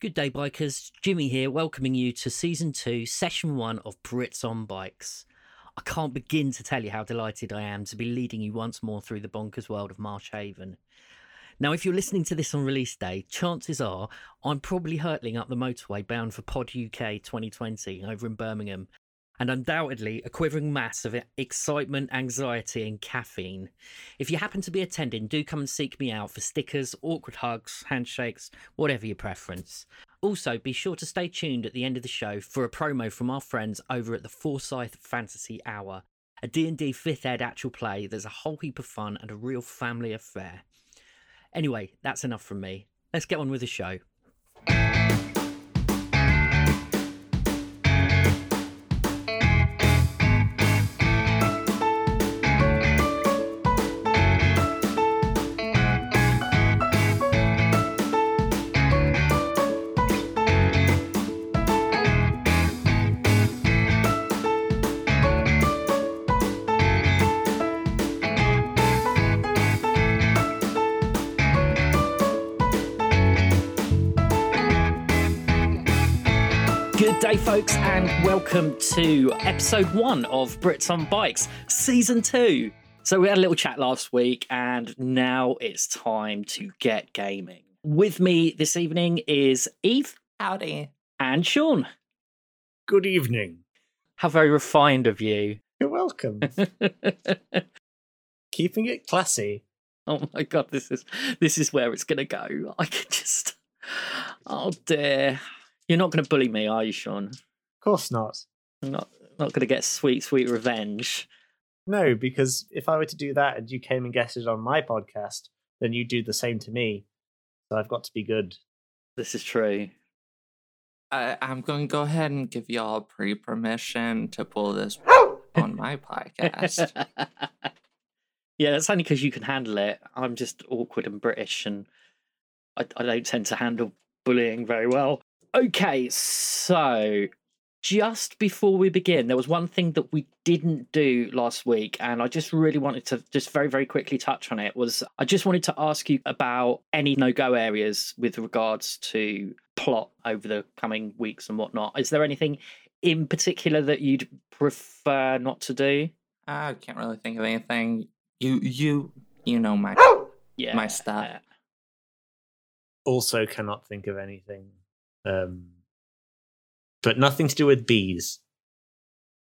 Good day, bikers. Jimmy here, welcoming you to season two, session one of Brits on Bikes. I can't begin to tell you how delighted I am to be leading you once more through the bonkers world of Marsh Haven. Now, if you're listening to this on release day, chances are I'm probably hurtling up the motorway bound for Pod UK 2020 over in Birmingham, and undoubtedly a quivering mass of excitement, anxiety, and caffeine. If you happen to be attending, do come and seek me out for stickers, awkward hugs, handshakes, whatever your preference. Also, be sure to stay tuned at the end of the show for a promo from our friends over at the Forsyth Fantasy Hour, a D&D 5th ed actual play that's a whole heap of fun and a real family affair. Anyway, that's enough from me. Let's get on with the show. Good day, folks, and welcome to episode one of Brits on Bikes, season two. So, we had a little chat last week, and now it's time to get gaming. With me this evening is Eve. Howdy. And Sean. Good evening. How very refined of you. You're welcome. Keeping it classy. Oh my god, this is this is where it's gonna go. I can just Oh dear. You're not gonna bully me, are you, Sean? Of course not. I'm not not gonna get sweet, sweet revenge. No, because if I were to do that and you came and guested on my podcast, then you'd do the same to me. So I've got to be good. This is true. I, I'm going to go ahead and give y'all pre permission to pull this on my podcast. yeah, that's only because you can handle it. I'm just awkward and British, and I, I don't tend to handle bullying very well. Okay, so just before we begin, there was one thing that we didn't do last week, and I just really wanted to just very, very quickly touch on it. Was I just wanted to ask you about any no go areas with regards to plot over the coming weeks and whatnot. Is there anything in particular that you'd prefer not to do? I can't really think of anything. You, you, you know my Yeah, my stuff. Uh, also, cannot think of anything. Um, but nothing to do with bees.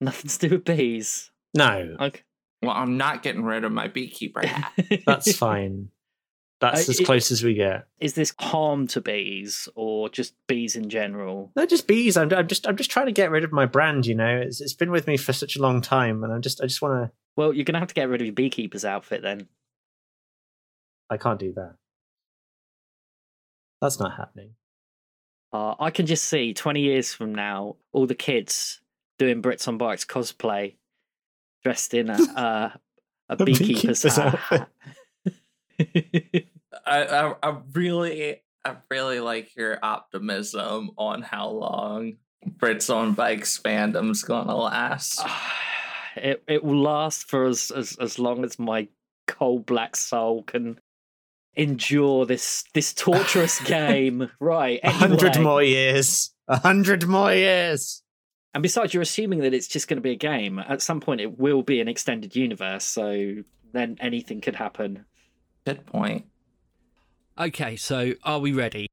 Nothing to do with bees. No, Okay. Well, I'm not getting rid of my beekeeper hat. that's fine. That's Uh, as it- close as we get. Is this harm to bees or just bees in general? No, just bees. I'm, I'm just, I'm just trying to get rid of my brand. You know, it's, it's been with me for such a long time, and I'm just, I just want to. Well, you're gonna have to get rid of your beekeeper's outfit then. I can't do that. That's not happening. Uh, I can just see 20 years from now, all the kids doing Brits on Bikes cosplay, dressed in a, uh, a A beekeeper's beekeeper's hat. I, I, I really, I really like your optimism on how long Brits on Bikes fandom's gonna last. it it will last for as, as as long as my cold black soul can endure this this torturous game. Right. A hundred more years. A hundred more years. And besides, you're assuming that it's just going to be a game. At some point, it will be an extended universe, so then anything could happen. Good point. Okay, so are we ready?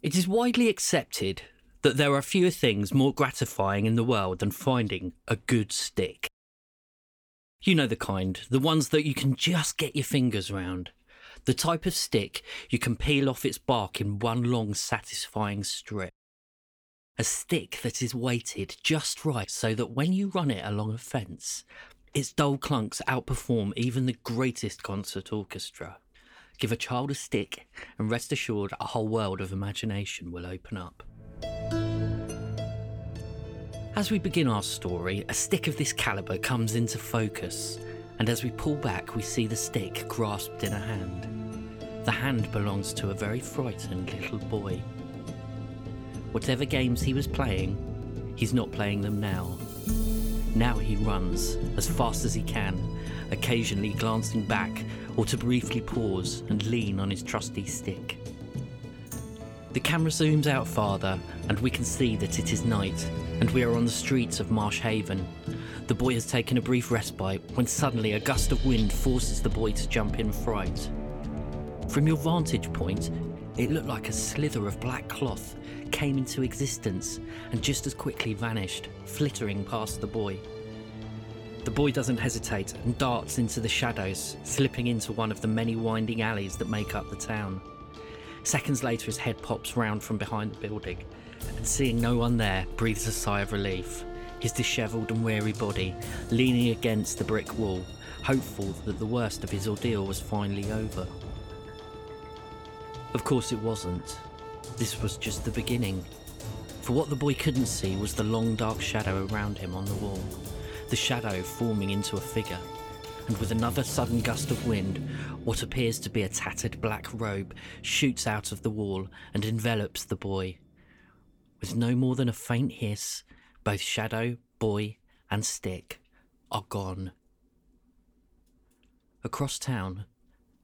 It is widely accepted that there are fewer things more gratifying in the world than finding a good stick. You know the kind, the ones that you can just get your fingers round. The type of stick you can peel off its bark in one long satisfying strip. A stick that is weighted just right so that when you run it along a fence, its dull clunks outperform even the greatest concert orchestra. Give a child a stick, and rest assured a whole world of imagination will open up. As we begin our story, a stick of this caliber comes into focus, and as we pull back, we see the stick grasped in a hand. The hand belongs to a very frightened little boy. Whatever games he was playing, he's not playing them now. Now he runs as fast as he can, occasionally glancing back or to briefly pause and lean on his trusty stick. The camera zooms out farther, and we can see that it is night, and we are on the streets of Marsh Haven. The boy has taken a brief respite when suddenly a gust of wind forces the boy to jump in fright. From your vantage point, it looked like a slither of black cloth came into existence and just as quickly vanished, flittering past the boy. The boy doesn't hesitate and darts into the shadows, slipping into one of the many winding alleys that make up the town. Seconds later, his head pops round from behind the building, and seeing no one there, breathes a sigh of relief. His dishevelled and weary body leaning against the brick wall, hopeful that the worst of his ordeal was finally over. Of course, it wasn't. This was just the beginning. For what the boy couldn't see was the long dark shadow around him on the wall, the shadow forming into a figure. And with another sudden gust of wind, what appears to be a tattered black robe shoots out of the wall and envelops the boy. With no more than a faint hiss, both shadow, boy, and stick are gone. Across town,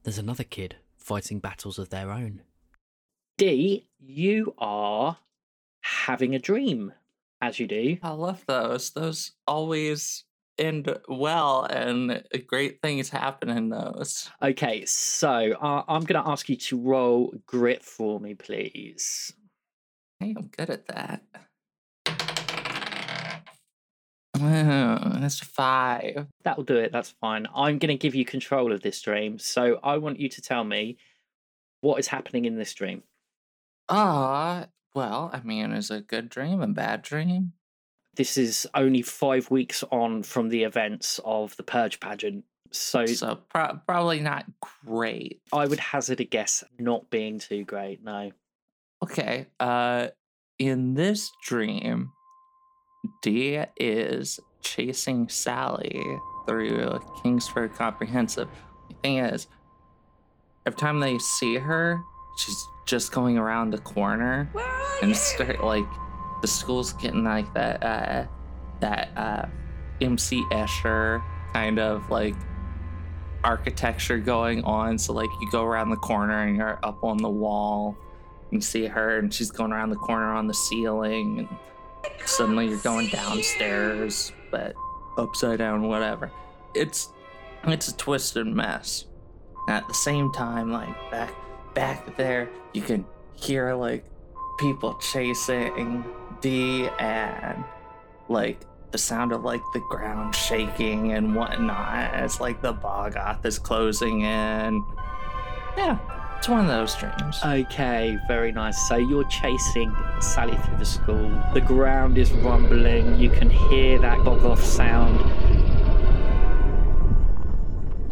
there's another kid fighting battles of their own. Dee, you are having a dream, as you do. I love those. Those always end well, and great things happen in those. Okay, so uh, I'm going to ask you to roll grit for me, please. Hey, I'm good at that. Oh, that's five. That'll do it. That's fine. I'm going to give you control of this dream. So I want you to tell me what is happening in this dream. Ah, well, I mean, is a good dream, a bad dream? This is only five weeks on from the events of the Purge pageant. So, So pro- probably not great. I would hazard a guess not being too great. No. Okay. Uh, in this dream, Dia is chasing Sally through Kingsford Comprehensive. The thing is, every time they see her, she's just going around the corner and start like the school's getting like that uh that uh MC Escher kind of like architecture going on. So like you go around the corner and you're up on the wall. And you see her and she's going around the corner on the ceiling and suddenly you're going downstairs, but upside down, whatever. It's it's a twisted mess. At the same time, like back back there, you can hear like people chasing Dee and like the sound of like the ground shaking and whatnot as like the Bogoth is closing in. Yeah, it's one of those dreams. Okay, very nice. So you're chasing Sally through the school. The ground is rumbling. You can hear that Bogoth sound.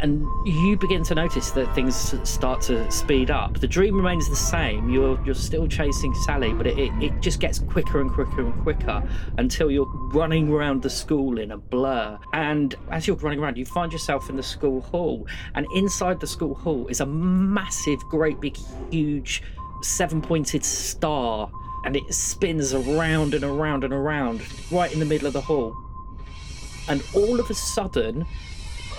And you begin to notice that things start to speed up. The dream remains the same. You're you're still chasing Sally, but it, it, it just gets quicker and quicker and quicker until you're running around the school in a blur. And as you're running around, you find yourself in the school hall. And inside the school hall is a massive, great big, huge seven pointed star. And it spins around and around and around right in the middle of the hall. And all of a sudden,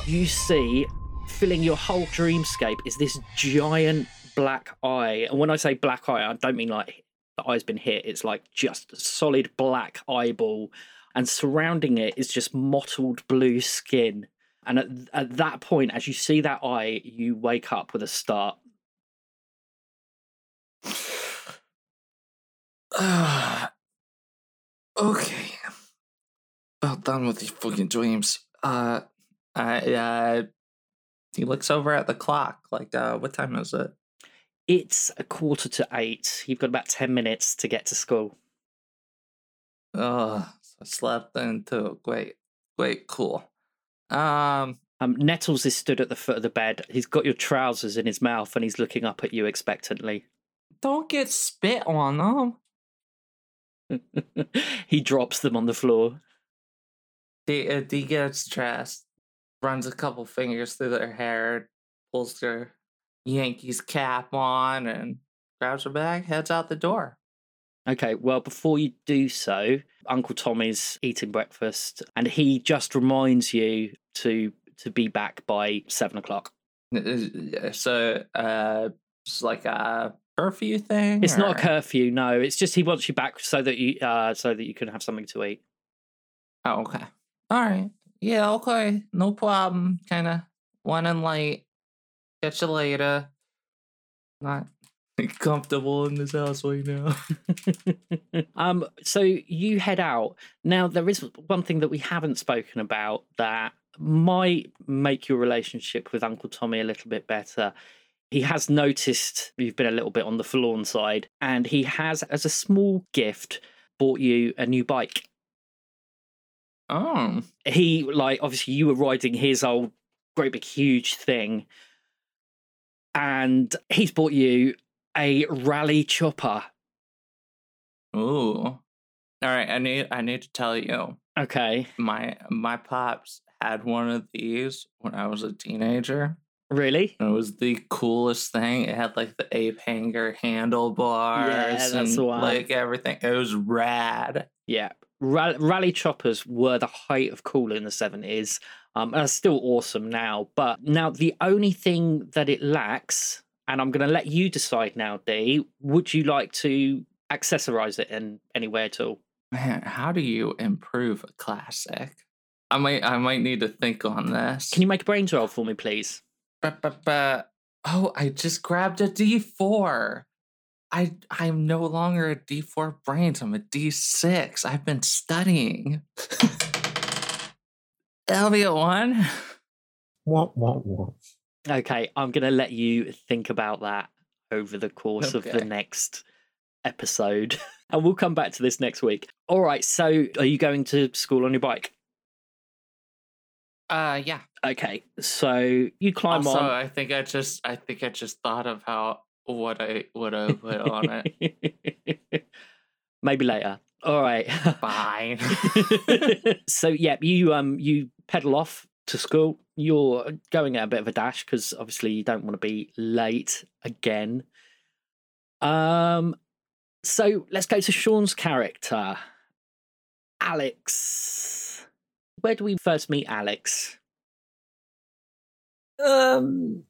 you see filling your whole dreamscape is this giant black eye. And when I say black eye, I don't mean like the eye's been hit, it's like just a solid black eyeball. And surrounding it is just mottled blue skin. And at, at that point, as you see that eye, you wake up with a start. Okay. Well done with these fucking dreams. Uh, I, uh, he looks over at the clock. Like, uh, what time is it? It's a quarter to eight. You've got about 10 minutes to get to school. Oh, I slept in too. Great, great, cool. Um, Um, Nettles is stood at the foot of the bed. He's got your trousers in his mouth and he's looking up at you expectantly. don't get spit on them. he drops them on the floor. Dee, uh, Dee gets dressed, runs a couple fingers through their hair, pulls their Yankees cap on, and grabs her bag, heads out the door. Okay, well, before you do so, Uncle Tom is eating breakfast and he just reminds you to to be back by seven o'clock. So, uh, it's like a curfew thing? It's not a curfew. No, it's just he wants you back so that you uh so that you can have something to eat. Oh, okay. All right. Yeah, okay. No problem. Kind of running late. Catch you later. Not comfortable in this house right now. um, so you head out. Now there is one thing that we haven't spoken about that might make your relationship with Uncle Tommy a little bit better. He has noticed you've been a little bit on the forlorn side, and he has, as a small gift, bought you a new bike. Oh. He like obviously you were riding his old great big huge thing, and he's bought you a Raleigh Chopper. Ooh. All right. I need. I need to tell you. Okay, My my pops had one of these when I was a teenager. really? It was the coolest thing. It had like the ape hanger handlebars that's and like everything. It was rad. Yeah, Raleigh Choppers were the height of cool in the seventies. Um, and are still awesome now. But now the only thing that it lacks, and I'm going to let you decide now, Dee. Would you like to accessorize it in any way at all? Man, how do you improve a classic? I might I might need to think on this. Can you make a brains roll for me, please? But, but, but, oh, I just grabbed a D4. I I'm no longer a D4 brains. I'm a D6. I've been studying. That'll be a one. What, what, what? Okay, I'm going to let you think about that over the course of the next episode. And we'll come back to this next week. All right, so are you going to school on your bike? Uh yeah. Okay, so you climb also, on. I think I just I think I just thought of how what I what I put on it. Maybe later. All right. Fine. so yeah, you um you pedal off to school. You're going at a bit of a dash because obviously you don't want to be late again. Um, so let's go to Sean's character, Alex. Where do we first meet Alex? Um,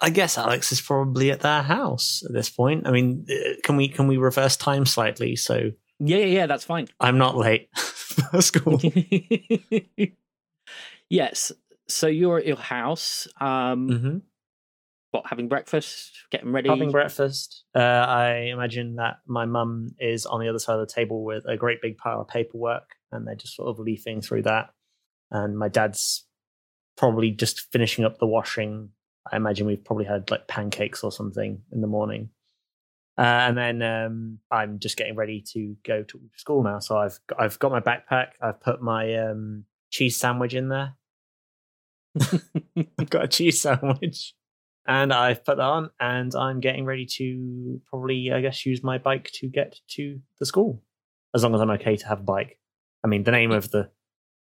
I guess Alex is probably at their house at this point. I mean, uh, can we can we reverse time slightly so Yeah, yeah, yeah that's fine. I'm not late for school? yes. So you're at your house. Um, hmm what having breakfast, getting ready. Having breakfast. Uh, I imagine that my mum is on the other side of the table with a great big pile of paperwork, and they're just sort of leafing through that. And my dad's probably just finishing up the washing. I imagine we've probably had like pancakes or something in the morning. Uh, and then um, I'm just getting ready to go to school now. So I've I've got my backpack. I've put my um, cheese sandwich in there. I've got a cheese sandwich. And I've put that on and I'm getting ready to probably, I guess, use my bike to get to the school. As long as I'm okay to have a bike. I mean, the name of the.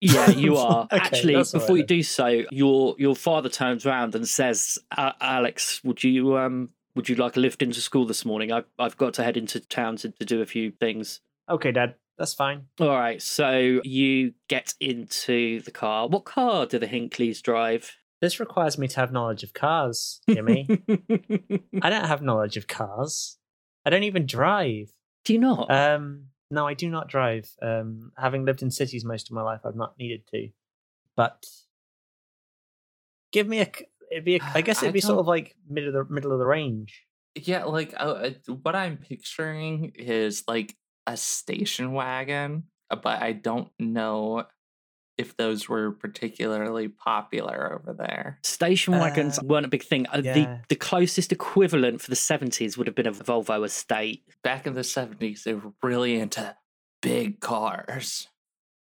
Yeah, you are. Okay, Actually, before right you do so, your your father turns around and says, "Alex, would you um would you like a lift into school this morning? I've I've got to head into town to, to do a few things." Okay, Dad, that's fine. All right, so you get into the car. What car do the Hinkleys drive? This requires me to have knowledge of cars, Jimmy. I don't have knowledge of cars. I don't even drive. do you not? Um, no, I do not drive. Um, having lived in cities most of my life, I've not needed to. But give me a. It'd be. A, I guess it'd be sort of like middle of the middle of the range. Yeah, like uh, uh, what I'm picturing is like a station wagon, uh, but I don't know if those were particularly popular over there. Station wagons Uh, weren't a big thing. Uh, The the closest equivalent for the seventies would have been a Volvo Estate. Back in the 70s, they were really into big cars,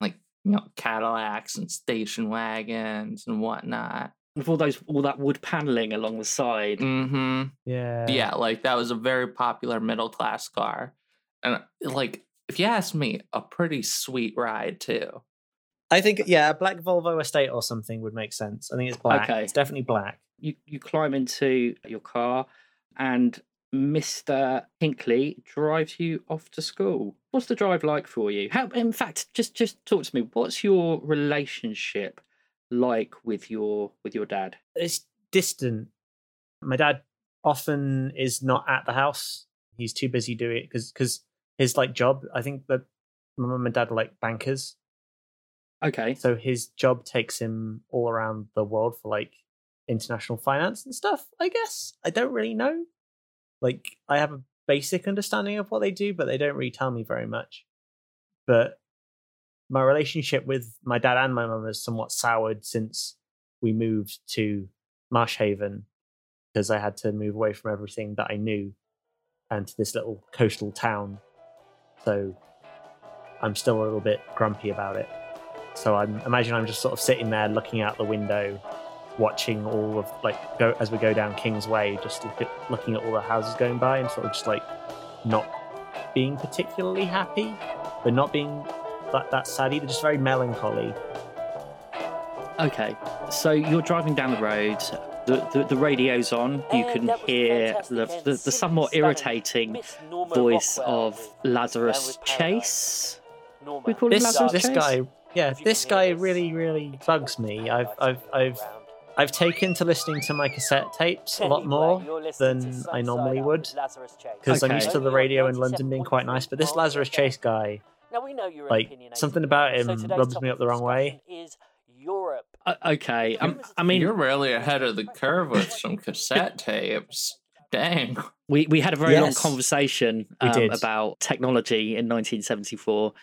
like you know Cadillacs and station wagons and whatnot. with all those all that wood paneling along the side. Mm-hmm. Yeah. yeah, like that was a very popular middle class car. And like, if you ask me, a pretty sweet ride too. I think yeah, a black Volvo Estate or something would make sense. I think it's black. Okay. It's definitely black. You you climb into your car, and Mister Hinkley drives you off to school. What's the drive like for you? How, in fact, just just talk to me. What's your relationship like with your with your dad? It's distant. My dad often is not at the house. He's too busy doing it because because his like job. I think that my mum and dad are like bankers, Okay. so his job takes him all around the world for like international finance and stuff. I guess I don't really know. Like I have a basic understanding of what they do, but they don't really tell me very much. But my relationship with my dad and my mum has somewhat soured since we moved to Marsh Haven because I had to move away from everything that I knew and to this little coastal town. So I'm still a little bit grumpy about it. So I'm imagine I'm just sort of sitting there looking out the window, watching all of like go as we go down King's Way, just look at, looking at all the houses going by and sort of just like not being particularly happy, but not being that that sad either. Just very melancholy. Okay. So you're driving down the road. The, the, the radio's on. You can hear the, the, the somewhat irritating voice of Lazarus Chase. We call him This Lazarus this Chase? guy, yeah, this guy really really bugs me. I've I've I've round. I've taken to listening to my cassette tapes a lot more you're listening to than I normally would with Lazarus Chase. because I'm used to the radio in London being quite nice. But this Lazarus Chase guy, Now we know you're like something about him rubs me up the wrong way. Is Europe? Uh, okay. Um, I mean, You're really ahead of the curve with some cassette tapes. Dang. we, we had a very long Yes. conversation We um, did. about technology in 1974.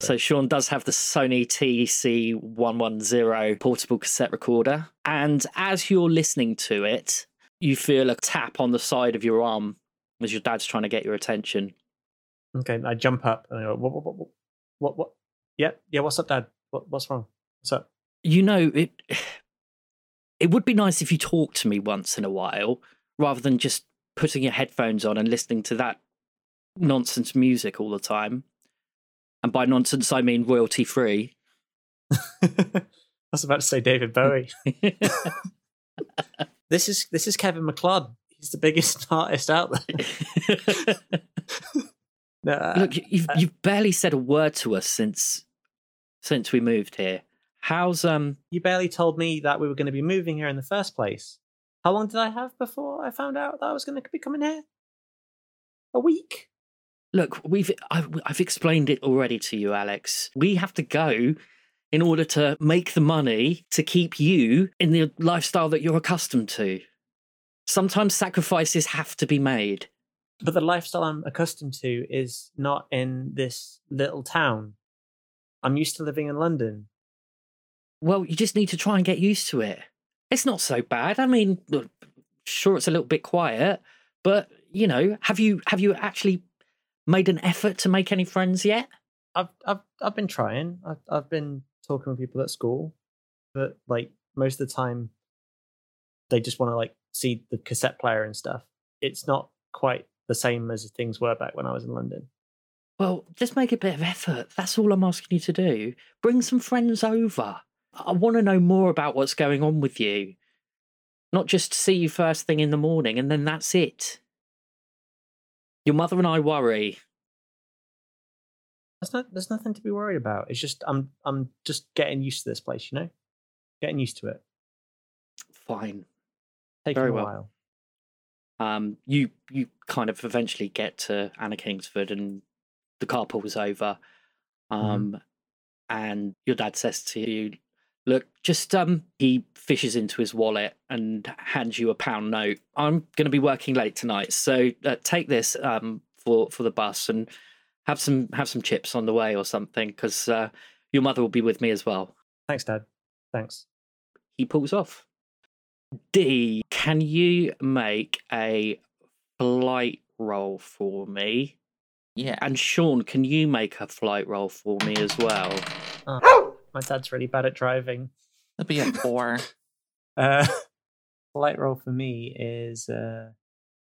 So Sean does have the Sony TC110 portable cassette recorder, and as you're listening to it, you feel a tap on the side of your arm as your dad's trying to get your attention. Okay, I jump up and I go, what what what what what? Yeah, yeah. What's up, Dad? What, what's wrong? What's up? You know, it it would be nice if you talked to me once in a while rather than just putting your headphones on and listening to that nonsense music all the time. And by nonsense, I mean royalty free. I was about to say David Bowie. this is this is Kevin MacLeod. He's the biggest artist out there. No, uh, Look, you've you've barely said a word to us since since we moved here. How's um? you barely told me that we were going to be moving here in the first place. How long did I have before I found out that I was going to be coming here? A week. Look, we've I've, I've explained it already to you, Alex. We have to go in order to make the money to keep you in the lifestyle that you're accustomed to. Sometimes sacrifices have to be made. But the lifestyle I'm accustomed to is not in this little town. I'm used to living in London. Well, you just need to try and get used to it. It's not so bad. I mean, sure, it's a little bit quiet, but you know, have you have you actually made an effort to make any friends yet? I've I've I've been trying. I've I've been talking with people at school, but like most of the time, they just want to like see the cassette player and stuff. It's not quite the same as things were back when I was in London. Well, just make a bit of effort. That's all I'm asking you to do. Bring some friends over. I want to know more about what's going on with you. Not just see you first thing in the morning and then that's it. Your mother and I worry. There's not there's nothing to be worried about. It's just I'm I'm just getting used to this place, you know, getting used to it. Fine. Taking Very a well. while. um, you you kind of eventually get to Anna Kingsford and the car pulls over, um, and your dad says to you, "Look, just um," he fishes into his wallet and hands you a pound note. I'm going to be working late tonight, so uh, take this um for for the bus and have some have some chips on the way or something because uh, your mother will be with me as well. Thanks, Dad. Thanks. He pulls off. Dee, can you make a flight roll for me? Yeah. And Sean, can you make a flight roll for me as well? My dad's really bad at driving. That'd be a four. Uh, light roll for me is uh,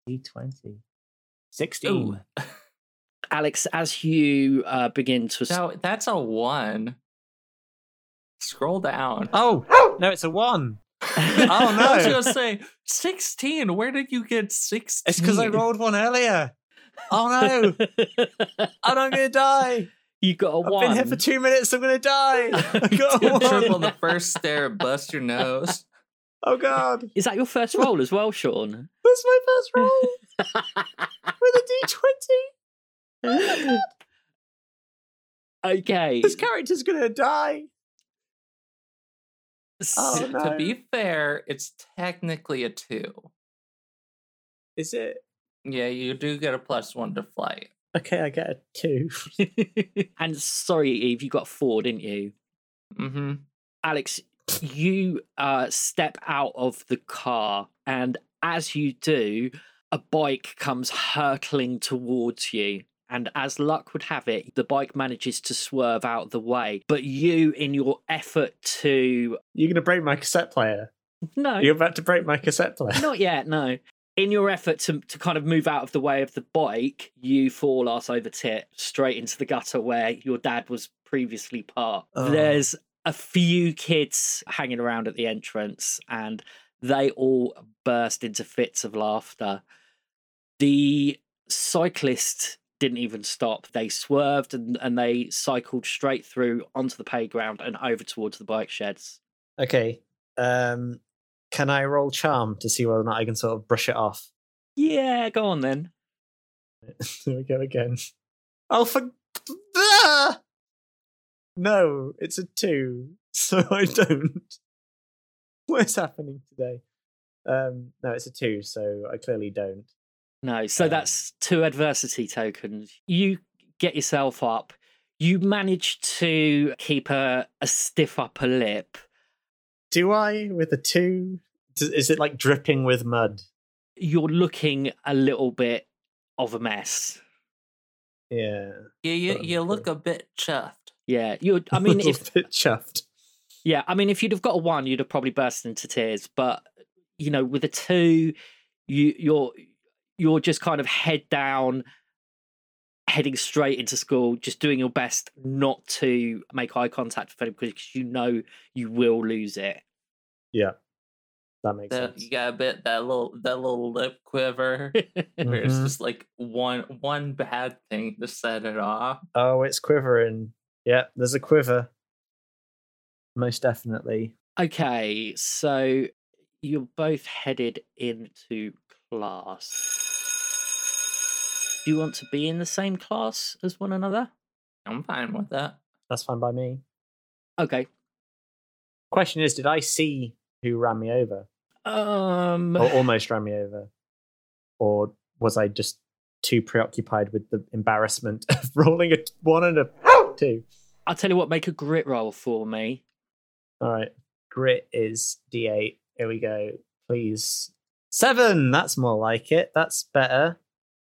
D20. 16. Ooh. Alex, as you uh, begin to. s- So that's a one. Scroll down. Oh, no, it's a 1. Oh, no. I was no. gonna say sixteen. Where did you get sixteen? It's because I rolled one earlier. Oh no, I'm not going to die. You got a I've one. I've been here for two minutes. I'm going to die. I got a Trip on the first stair, bust your nose. Oh God, Is that your first roll as well, Sean? that's my first roll with a D twenty. Oh okay. This character's gonna die. Oh, To- no. To be fair, it's technically a two. Is it? Yeah, you do get a plus one to flight. Okay, I get a two. and sorry, Eve, you got four, didn't you? Mm-hmm. Alex, you uh, step out of the car, and as you do, a bike comes hurtling towards you. And as luck would have it, the bike manages to swerve out of the way. But you, in your effort to. You're gonna break my cassette player. No, You're about to break my cassette player. not yet, no. In your effort to, to kind of move out of the way of the bike, you fall ass over tit straight into the gutter where your dad was previously parked. Oh. There's a few kids hanging around at the entrance and they all burst into fits of laughter. The cyclist didn't even stop. They swerved and, and they cycled straight through onto the playground and over towards the bike sheds. Okay. Um, can I roll charm to see whether or not I can sort of brush it off? Yeah, go on then. Here we go again. Oh, for ah! no, it's a two, so I don't. What is happening today? Um, no, it's a two, so I clearly don't. No, so Um, that's two adversity tokens. You get yourself up. You manage to keep a, a stiff upper lip. Do I with a two? Does, is it like dripping with mud? You're looking a little bit of a mess. Yeah, Yeah, you, Um, you look a bit chuffed. Yeah, you. I mean, a if bit chuffed. yeah, I mean, if you'd have got a one, you'd have probably burst into tears. But you know, with a two, you you're you're just kind of head down, heading straight into school, just doing your best not to make eye contact with anyone because you know you will lose it. Yeah, that makes The, sense. you got a bit that little that little lip quiver. Where it's mm-hmm. just like one one bad thing to set it off. Oh, it's quivering. Yeah, there's a quiver. Most definitely. Okay, so you're both headed into class. Do you want to be in the same class as one another? I'm fine with that. That's fine by me. Okay. Question is, did I see who ran me over? Um Or almost ran me over? Or was I just too preoccupied with the embarrassment of rolling a one and a two? I'll tell you what, make a grit roll for me. All right. Grit is D8. Here we go. Please. Seven. That's more like it. That's better.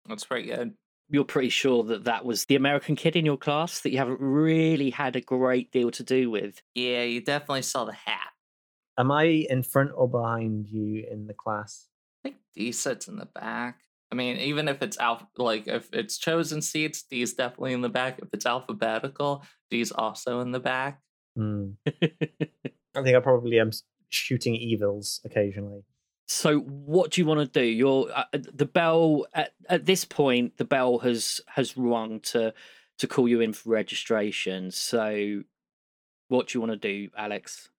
That's pretty good. You're pretty sure that that was the American kid in your class that you haven't really had a great deal to do with. Yeah, you definitely saw the hat. Am I in front or behind you in the class? I think Dee sits in the back. I mean, even if it's alpha, like if it's chosen seats, Dee's definitely in the back. If it's alphabetical, Dee's also in the back. Hmm. I think I probably am shooting evils occasionally. So what do you want to do? You're uh, the bell at, at this point. The bell has has rung to to call you in for registration. So what do you want to do, Alex?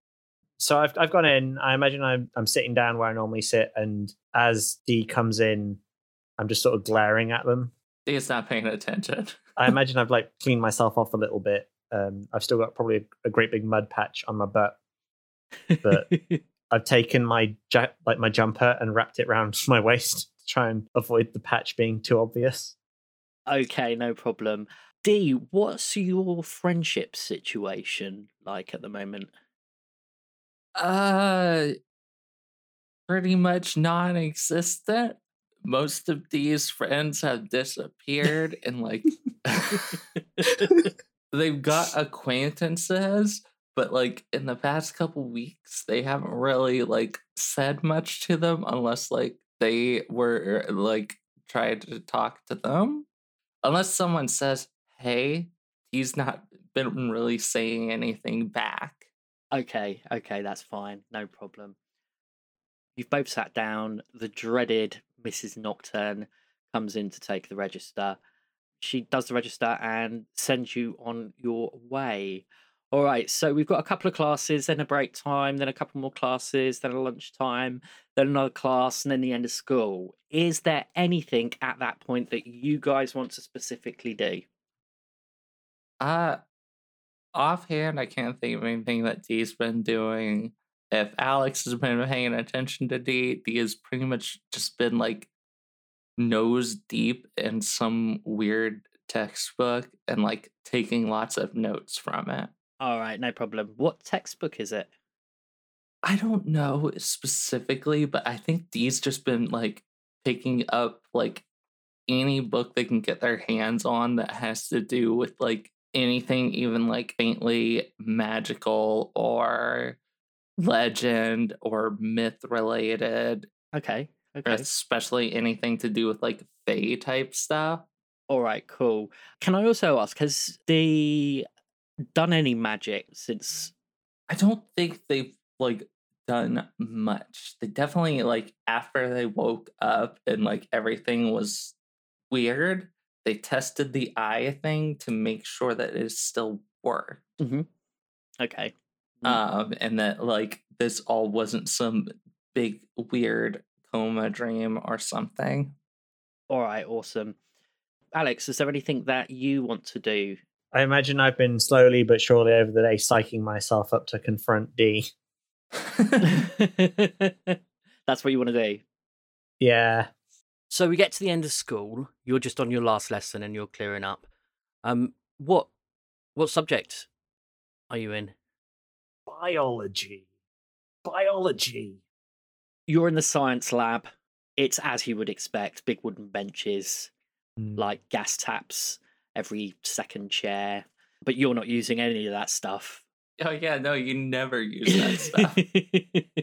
So I've I've gone in. I imagine I'm I'm sitting down where I normally sit, and as Dee comes in, I'm just sort of glaring at them. Dee is not paying attention. I imagine I've like cleaned myself off a little bit. Um, I've still got probably a, a great big mud patch on my butt. But- I've taken my ja- like my jumper and wrapped it around my waist to try and avoid the patch being too obvious. okay, no problem. Dee, what's your friendship situation like at the moment? Uh, pretty much non-existent. Most of these friends have disappeared, and like they've got acquaintances, but like in the past couple weeks, they haven't really like said much to them unless like they were like tried to talk to them. Unless someone says, "Hey," he's not been really saying anything back. Okay, okay, that's fine. No problem. You've both sat down. The dreaded Mrs. Nocturne comes in to take the register. She does the register and sends you on your way. All right, so we've got a couple of classes, then a break time, then a couple more classes, then a lunch time, then another class, and then the end of school. Is there anything at that point that you guys want to specifically do? Uh, offhand, I can't think of anything that Dee's been doing. If Alex has been paying attention to Dee, Dee has pretty much just been like nose deep in some weird textbook and like taking lots of notes from it. All right, no problem. What textbook is it? I don't know specifically, but I think Dee's just been like picking up like any book they can get their hands on that has to do with like anything even like faintly magical or legend or myth related, Okay, okay. especially anything to do with like fae type stuff. All right, cool. Can I also ask, has the done any magic since? I don't think they've like done much. They definitely like after they woke up and like everything was weird, they tested the eye thing to make sure that it still worked. Okay, Mm. Um and that like this all wasn't some big weird coma dream or something. all right, awesome. Alex, is there anything that you want to do? I imagine I've been slowly but surely over the day psyching myself up to confront Dee. That's what you want to do. Yeah. So we get to the end of school. You're just on your last lesson and you're clearing up. Um, what what subject are you in? Biology. Biology. You're in the science lab. It's as you would expect: big wooden benches, Mm. like gas taps every second chair. But you're not using any of that stuff. oh yeah, no, you never use that stuff.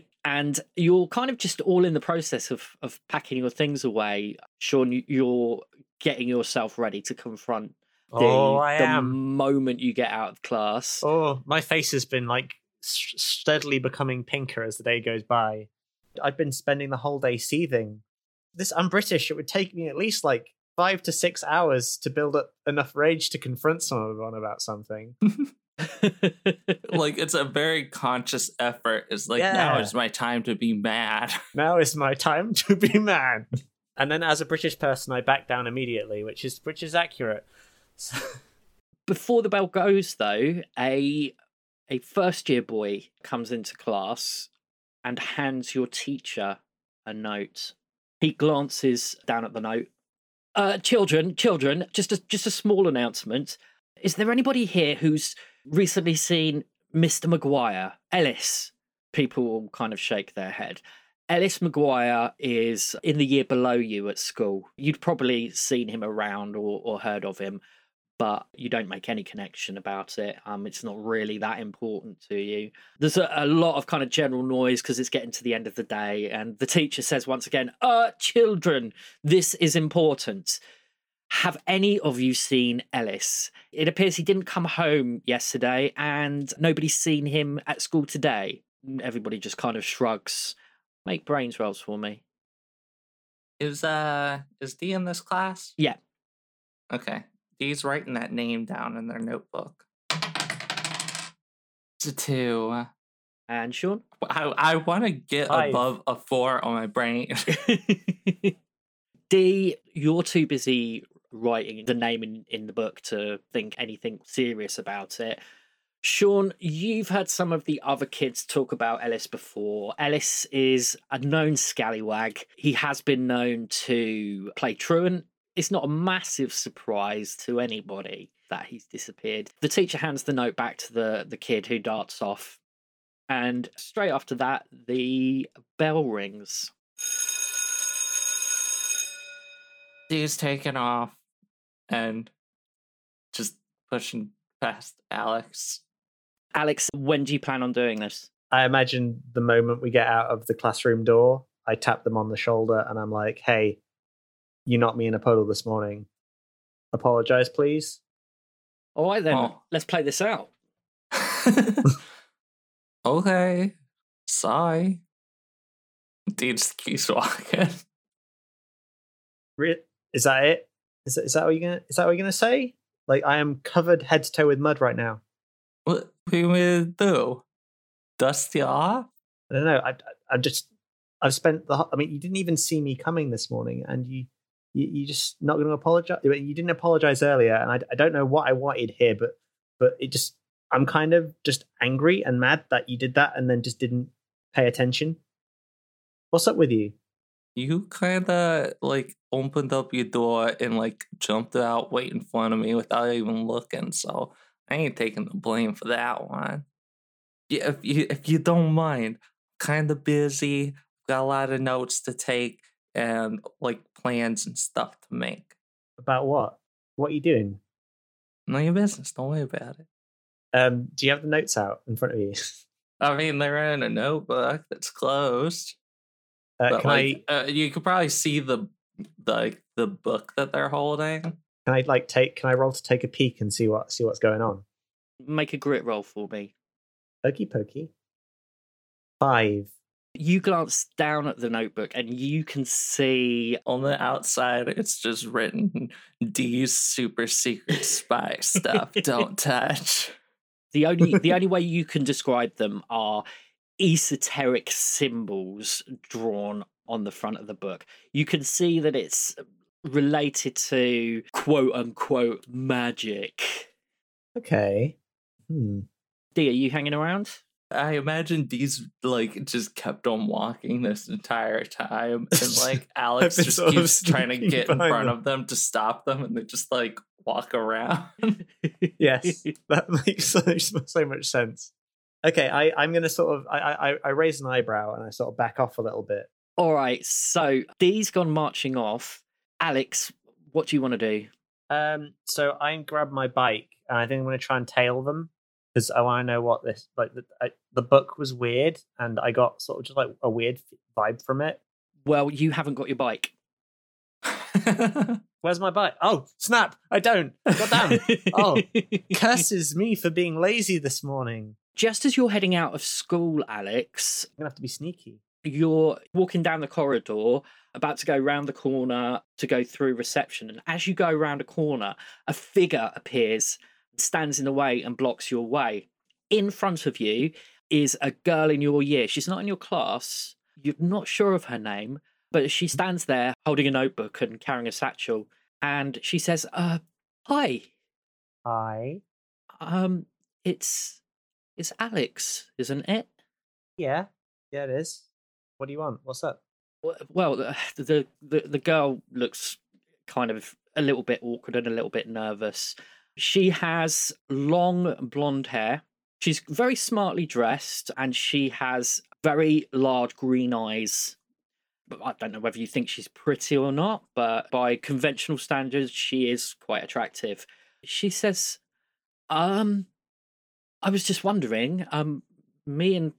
and you're kind of just all in the process of of packing your things away. Sean, you- you're getting yourself ready to confront the, oh, I the am. moment you get out of class. Oh, my face has been like steadily becoming pinker as the day goes by. I've been spending the whole day seething. This I'm British. It would take me at least like five to six hours to build up enough rage to confront someone about something. like it's a very conscious effort. It's like now Yeah. is my time to be mad. now is my time to be mad. And then, as a British person, I back down immediately, which is which is accurate. So, Before the bell goes, though, a a first year boy comes into class and hands your teacher a note. He glances down at the note. Uh, children, children, just a just a small announcement. Is there anybody here who's recently seen Mr. Maguire, Ellis? People will kind of shake their head. Ellis Maguire is in the year below you at school. You'd probably seen him around or, or heard of him but you don't make any connection about it. Um, it's not really that important to you. There's a, a lot of kind of general noise because it's getting to the end of the day, and the teacher says once again, "Uh, children, this is important." Have any of you seen Ellis? It appears he didn't come home yesterday, and nobody's seen him at school today. Everybody just kind of shrugs. Make brains rolls for me. Is uh is Dee in this class? Yeah. Okay. Dee's writing that name down in their notebook. It's a two. And Sean? I I want to get Five. above a four on my brain. Dee, you're too busy writing the name in, in the book to think anything serious about it. Sean, you've heard some of the other kids talk about Ellis before. Ellis is a known scallywag. He has been known to play truant. It's not a massive surprise to anybody that he's disappeared. The teacher hands the note back to the, the kid who darts off. And straight after that, the bell rings. He's taken off and just pushing past Alex. Alex, when do you plan on doing this? I imagine the moment we get out of the classroom door, I tap them on the shoulder and I'm like, "Hey, you knocked me in a puddle this morning. Apologize, please." All right, then, Oh. let's play this out. okay. Sorry. Dee just keeps walking. Is that it? Is that, is that what you're gonna? Is that what you're gonna say? Like I am covered head to toe with mud right now. What we do you mean to do? Dust you off? I don't know. I, I, I'm just. I've spent the. I mean, you didn't even see me coming this morning, and you, you, you just not going to apologize. You didn't apologize earlier, and I, I don't know what I wanted here, but, but it just. I'm kind of just angry and mad that you did that, and then just didn't pay attention. What's up with you? You kind of like opened up your door and like jumped out right in front of me without even looking. So I ain't taking the blame for that one. Yeah, if you if you don't mind, kind of busy, got a lot of notes to take and like plans and stuff to make. About what? What are you doing? None of your business. Don't worry about it. Um, do you have the notes out in front of you? I mean, they're in a notebook that's closed. Uh, but can like, I uh, you could probably see the the the book that they're holding. can I like take can I roll to take a peek and see what see what's going on? Make a grit roll for me. Pokey pokey. Five. You glance down at the notebook and you can see On the outside, it's just written Dee's super secret spy stuff. Don't touch. the only the only way you can describe them are esoteric symbols drawn on the front of the book. You can see that it's related to quote unquote magic. Okay. Hmm. Dee, are you hanging around? I imagine Dee's like just kept on walking this entire time, and like Alex just sort keeps trying to get in front them. of them to stop them, and they just like walk around. Yes, that makes so, so much sense. Okay, I, I'm going to sort of I, I I raise an eyebrow and I sort of back off a little bit. All right, so Dee's gone marching off. Alex, what do you want to do? Um, so I grab my bike and I think I'm going to try and tail them because I want to know what this like. The, I, the book was weird and I got sort of just like a weird vibe from it. Well, you haven't got your bike. Where's my bike? Oh, snap! I don't. God damn! Oh. Curses me for being lazy this morning. Just as you're heading out of school, Alex, I'm gonna have to be sneaky. you're walking down the corridor, about to go round the corner to go through reception. And as you go round a corner, a figure appears, stands in the way, and blocks your way. In front of you is a girl in your year. She's not in your class. You're not sure of her name, but she stands there holding a notebook and carrying a satchel. And she says, uh, Hi, Hi. um, it's it's Alex, isn't it? Yeah. Yeah, it is. What do you want? What's up? Well, the the the, the girl looks kind of a little bit awkward and a little bit nervous. She has long blonde hair. She's very smartly dressed and she has very large green eyes. I don't know whether you think she's pretty or not, but by conventional standards, she is quite attractive. She says, "Um, I was just wondering, um, me and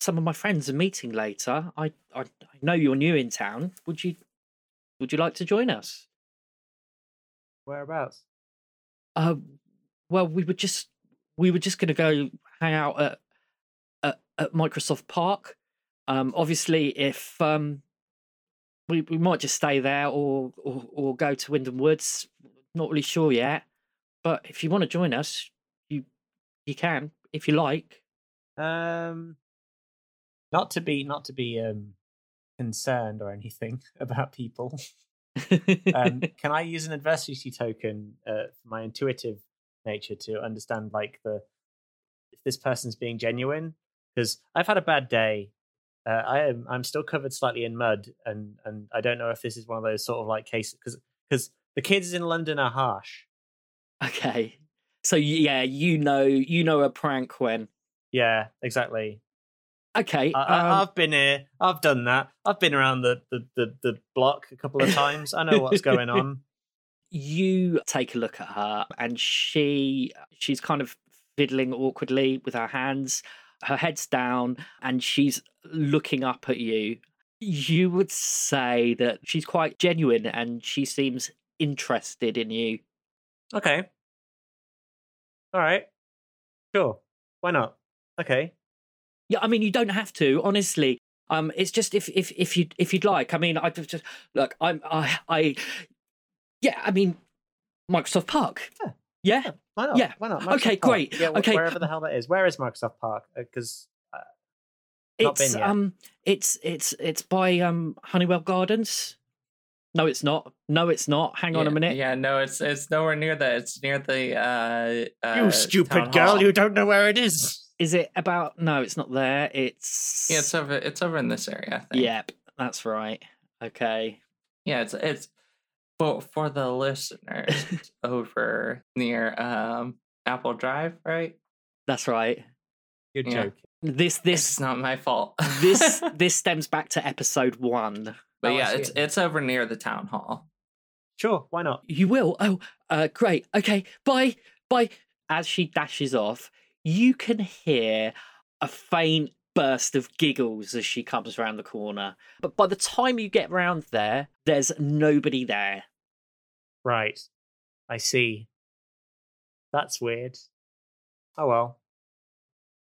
some of my friends are meeting later. I, I I know you're new in town. Would you would you like to join us? Whereabouts? Uh, well, we were just we were just going to go hang out at, at at Microsoft Park. Um, obviously, if um, we we might just stay there or or, or go to Wyndham Woods. Not really sure yet, but if you want to join us, you can if you like. Um, not to be not to be um concerned or anything about people. um, can I use an adversity token uh, for my intuitive nature to understand like the if this person's being genuine? Because I've had a bad day. Uh, I am I'm still covered slightly in mud, and and I don't know if this is one of those sort of like cases because because the kids in London are harsh. Okay. So yeah, you know you know a prank when. Yeah, exactly. Okay. I, I, um, I've been here. I've done that. I've been around the, the, the, the block a couple of times. I know what's going on. you take a look at her and she she's kind of fiddling awkwardly with her hands. Her head's down and she's looking up at you. You would say that she's quite genuine and she seems interested in you. Okay. All right. Sure. Why not? Okay. Yeah, I mean, you don't have to. Honestly, um, it's just if if if you if you'd like. I mean, I just look. I'm I I. Yeah, I mean, Microsoft Park. Yeah. Yeah. Why not? Yeah. Why not? Okay, Park. great. Yeah, Okay. Wherever the hell that is. Where is Microsoft Park? Because uh, Not It's um it's it's it's by um Honeywell Gardens. No, it's not. No, it's not. Hang on a minute. Yeah, no, it's it's nowhere near that. It's near the uh, uh you stupid town girl, you don't know where it is. Is it about no, it's not there. It's Yeah, it's over it's over in this area, I think. Yep, that's right. Okay. Yeah, it's it's for for the listeners it's over near um Apple Drive, right? That's right. You're Yeah. joking. This this is not my fault. this this stems back to episode 1. But Oh, yeah, it's it. it's over near the town hall. Sure, why not? You will. Oh, uh, great. Okay, bye, bye. As she dashes off, you can hear a faint burst of giggles as she comes around the corner. But by the time you get round there, there's nobody there. Right. I see. That's weird. Oh well.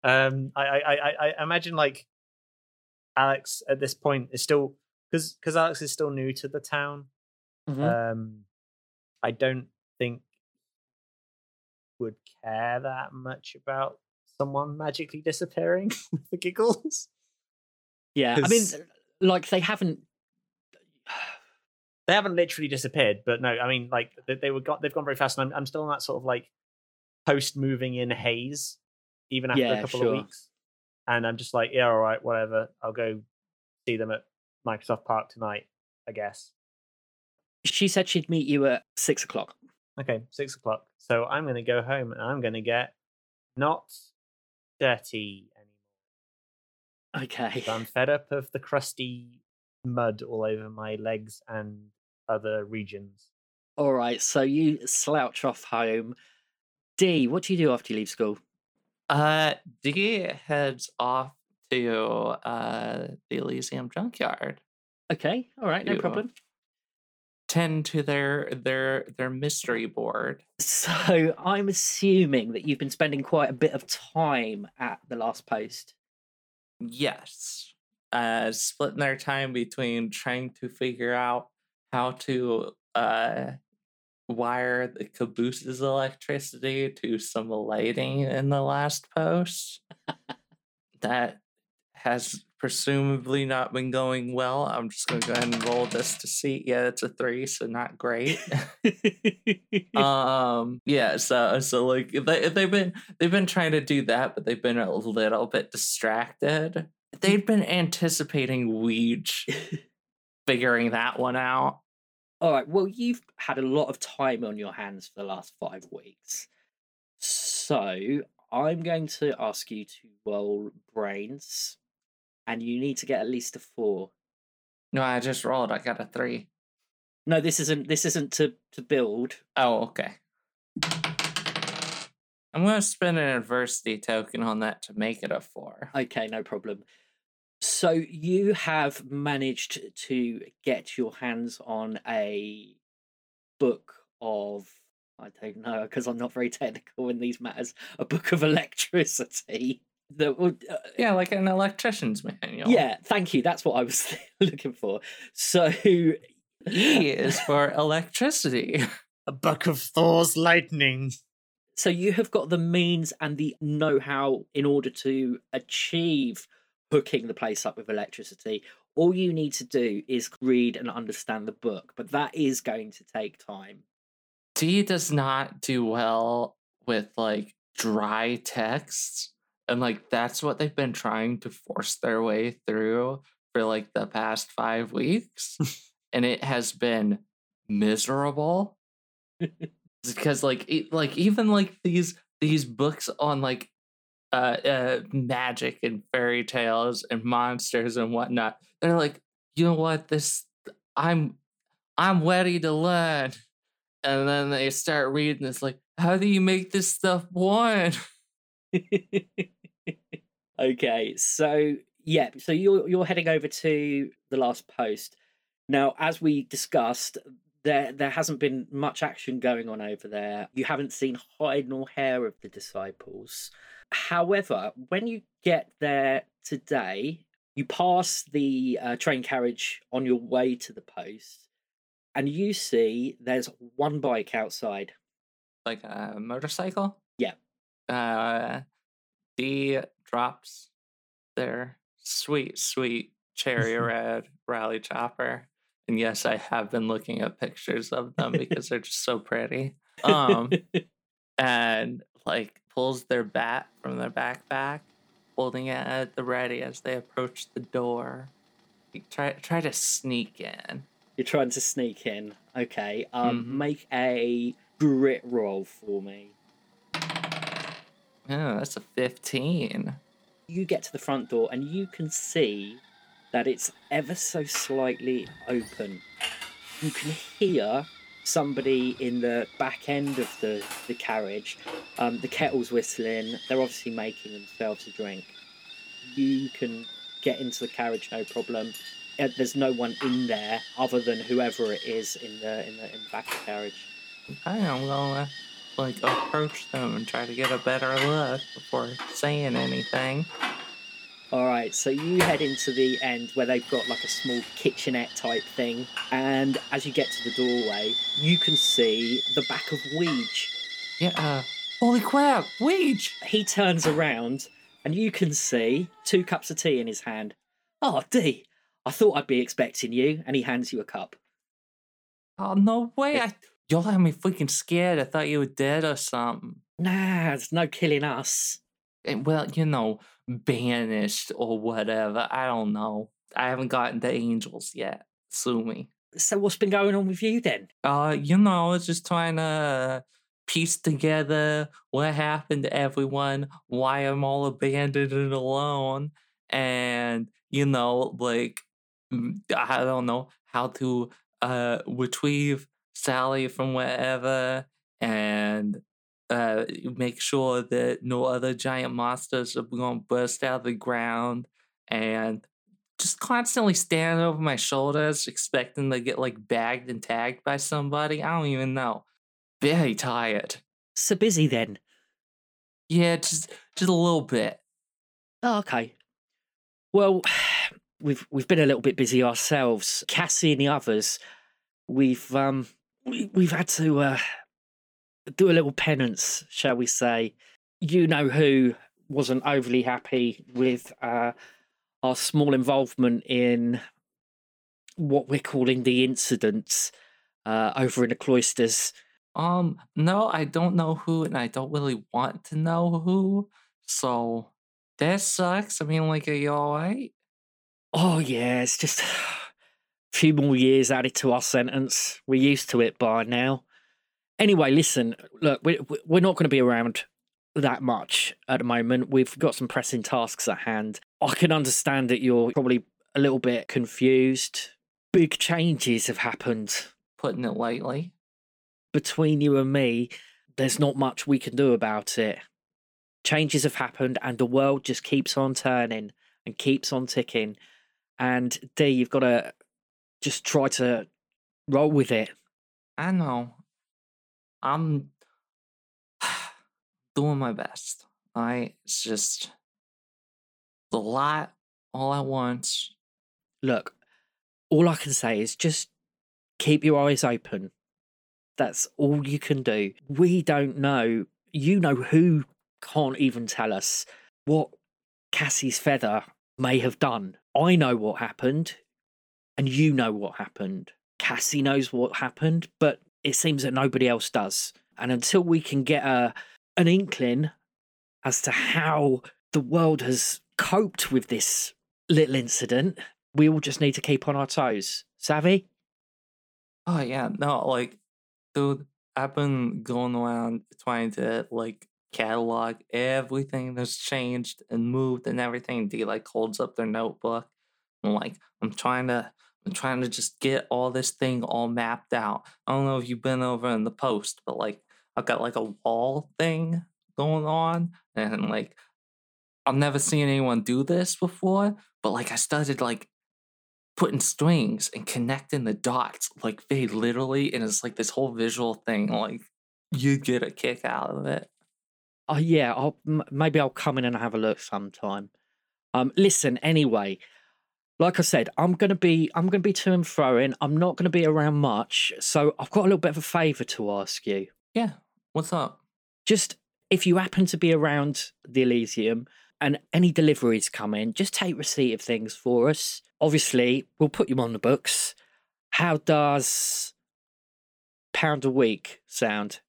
Um, I I I, I imagine like Alex at this point is still because because Alex is still new to the town. Mhm. Um, I don't think would care that much about someone magically disappearing with the giggles. yeah, I mean, like they haven't. They haven't literally disappeared, but no, I mean like they, they were got they've gone very fast, and I'm I'm still in that sort of like post moving in haze, even after Yeah, a couple sure. of weeks. And I'm just like, yeah, all right, whatever. I'll go see them at Microsoft Park tonight, I guess. She said she'd meet you at six o'clock. Okay, six o'clock. So I'm going to go home and I'm going to get not dirty anymore. Okay. I'm fed up of the crusty mud all over my legs and other regions. All right. So you slouch off home. Dee, what do you do after you leave school? Uh Dee heads off to uh the Elysium junkyard. Okay. All right. No problem. Tend to their their their mystery board. So I'm assuming that you've been spending quite a bit of time at the last post. Yes. Uh splitting their time between trying to figure out how to uh wire the caboose's electricity to some lighting in the last post. that has presumably not been going well. I'm just gonna go ahead and roll this to see. Yeah, it's a three, so not great. um yeah so so like they, they've been they've been trying to do that but they've been a little bit distracted they've been anticipating Weege figuring that one out All right. Well, you've had a lot of time on your hands for the last five weeks. So I'm going to ask you to roll brains, and you need to get at least a four. no i just rolled i got a three. No, this isn't. This isn't to to build. Oh, okay i'm gonna spend an adversity token on that to make it a four Okay, no problem. So you have managed to get your hands on a book of I don't know because I'm not very technical in these matters. A book of electricity. That would uh, yeah like an electrician's manual yeah. Thank you. That's what I was looking for. So e is for electricity A book of Thor's lightning. so you have got the means and the know-how in order to achieve hooking the place up with electricity all you need to do is read and understand the book but that is going to take time Dee does not do well with like dry texts. And like that's what they've been trying to force their way through for like the past five weeks. and it has been miserable. because like it, like even like these these books on like uh, uh magic and fairy tales and monsters and whatnot, they're like, you know what, this I'm I'm ready to learn and then they start reading this like how do you make this stuff one okay so yeah so you're you're heading over to the last post now as we discussed there there hasn't been much action going on over there you haven't seen hide nor hair of the disciples however when you get there today you pass the uh, train carriage on your way to the post and you see there's one bike outside like a motorcycle. Yeah. Uh, Dee drops their sweet, sweet cherry red Raleigh chopper. And yes, I have been looking at pictures of them because they're just so pretty. Um, and like pulls their bat from their backpack, holding it at the ready as they approach the door. Try try to sneak in. You're trying to sneak in. Okay. Um, Mhm. make a grit roll for me. Oh, that's a fifteen. You get to the front door and you can see that it's ever so slightly open. You can hear somebody in the back end of the, the carriage. Um, the kettle's whistling. They're obviously making themselves a drink. You can get into the carriage, no problem. Uh, There's no one in there other than whoever it is in the in the, in the back of the carriage. Okay, I'm gonna like approach them and try to get a better look before saying anything. All right, so you head into the end where they've got like a small kitchenette type thing, and as you get to the doorway, you can see the back of Weege. Yeah. Uh, holy crap, Weege! He turns around, and you can see two cups of tea in his hand. Oh, Dee, I thought I'd be expecting you, and he hands you a cup. Oh no way! I y'all had me freaking scared. I thought you were dead or something. Nah, it's no killing us. And, well, you know, banished or whatever. I don't know. I haven't gotten to angels yet. Sue me. So what's been going on with you then? Uh, you know, I was just trying to piece together what happened to everyone, why I'm all abandoned and alone, and you know, like mm, I don't know how to uh retrieve Sally from wherever and uh make sure that no other giant monsters are gonna burst out of the ground and just constantly standing over my shoulders, expecting to get like bagged and tagged by somebody. I don't even know. Very tired. So busy then? Yeah, just just a little bit. Oh, okay. Well, we've we've been a little bit busy ourselves. Cassie and the others, we've um we, we've had to uh, do a little penance, shall we say? You know who wasn't overly happy with uh, our small involvement in what we're calling the incidents uh, over in the cloisters. Um, no, I don't know who, and I don't really want to know who. So that sucks. I mean, like, are you all right? Oh yeah, it's just a few more years added to our sentence. We're used to it by now. Anyway, listen, look, we- we- we're not going to be around that much at the moment. We've got some pressing tasks at hand. I can understand that you're probably a little bit confused. Big changes have happened Putting it lightly. between you and me. There's not much we can do about it. Changes have happened, and the world just keeps on turning and keeps on ticking. And Dee, you've got to just try to roll with it. I know. I'm doing my best. I it's just a lot all at once. Look, all I can say is just keep your eyes open. That's all you can do. We don't know. You know who can't even tell us what Cassie's feather may have done. I know what happened, and you know what happened. Cassie knows what happened, but it seems that nobody else does. And until we can get a an inkling as to how the world has coped with this little incident, we all just need to keep on our toes. Savvy? Oh yeah, no, like, dude, I've been going around trying to like catalog everything that's changed and moved and everything. Dee like holds up their notebook. I'm like, I'm trying to I'm trying to just get all this thing all mapped out. I don't know if you've been over in the post, but like I've got like a wall thing going on and like I've never seen anyone do this before, but like I started like putting strings and connecting the dots like very literally and it's like this whole visual thing like you get a kick out of it Oh yeah, I'll m- maybe I'll come in and have a look sometime. Um, listen, anyway, like I said, I'm gonna be I'm gonna be to and fro in. I'm not gonna be around much, so I've got a little bit of a favour to ask you. yeah What's up? Just if you happen to be around the Elysium and any deliveries come in, just take receipt of things for us. Obviously, we'll put you on the books. How does pound a week sound?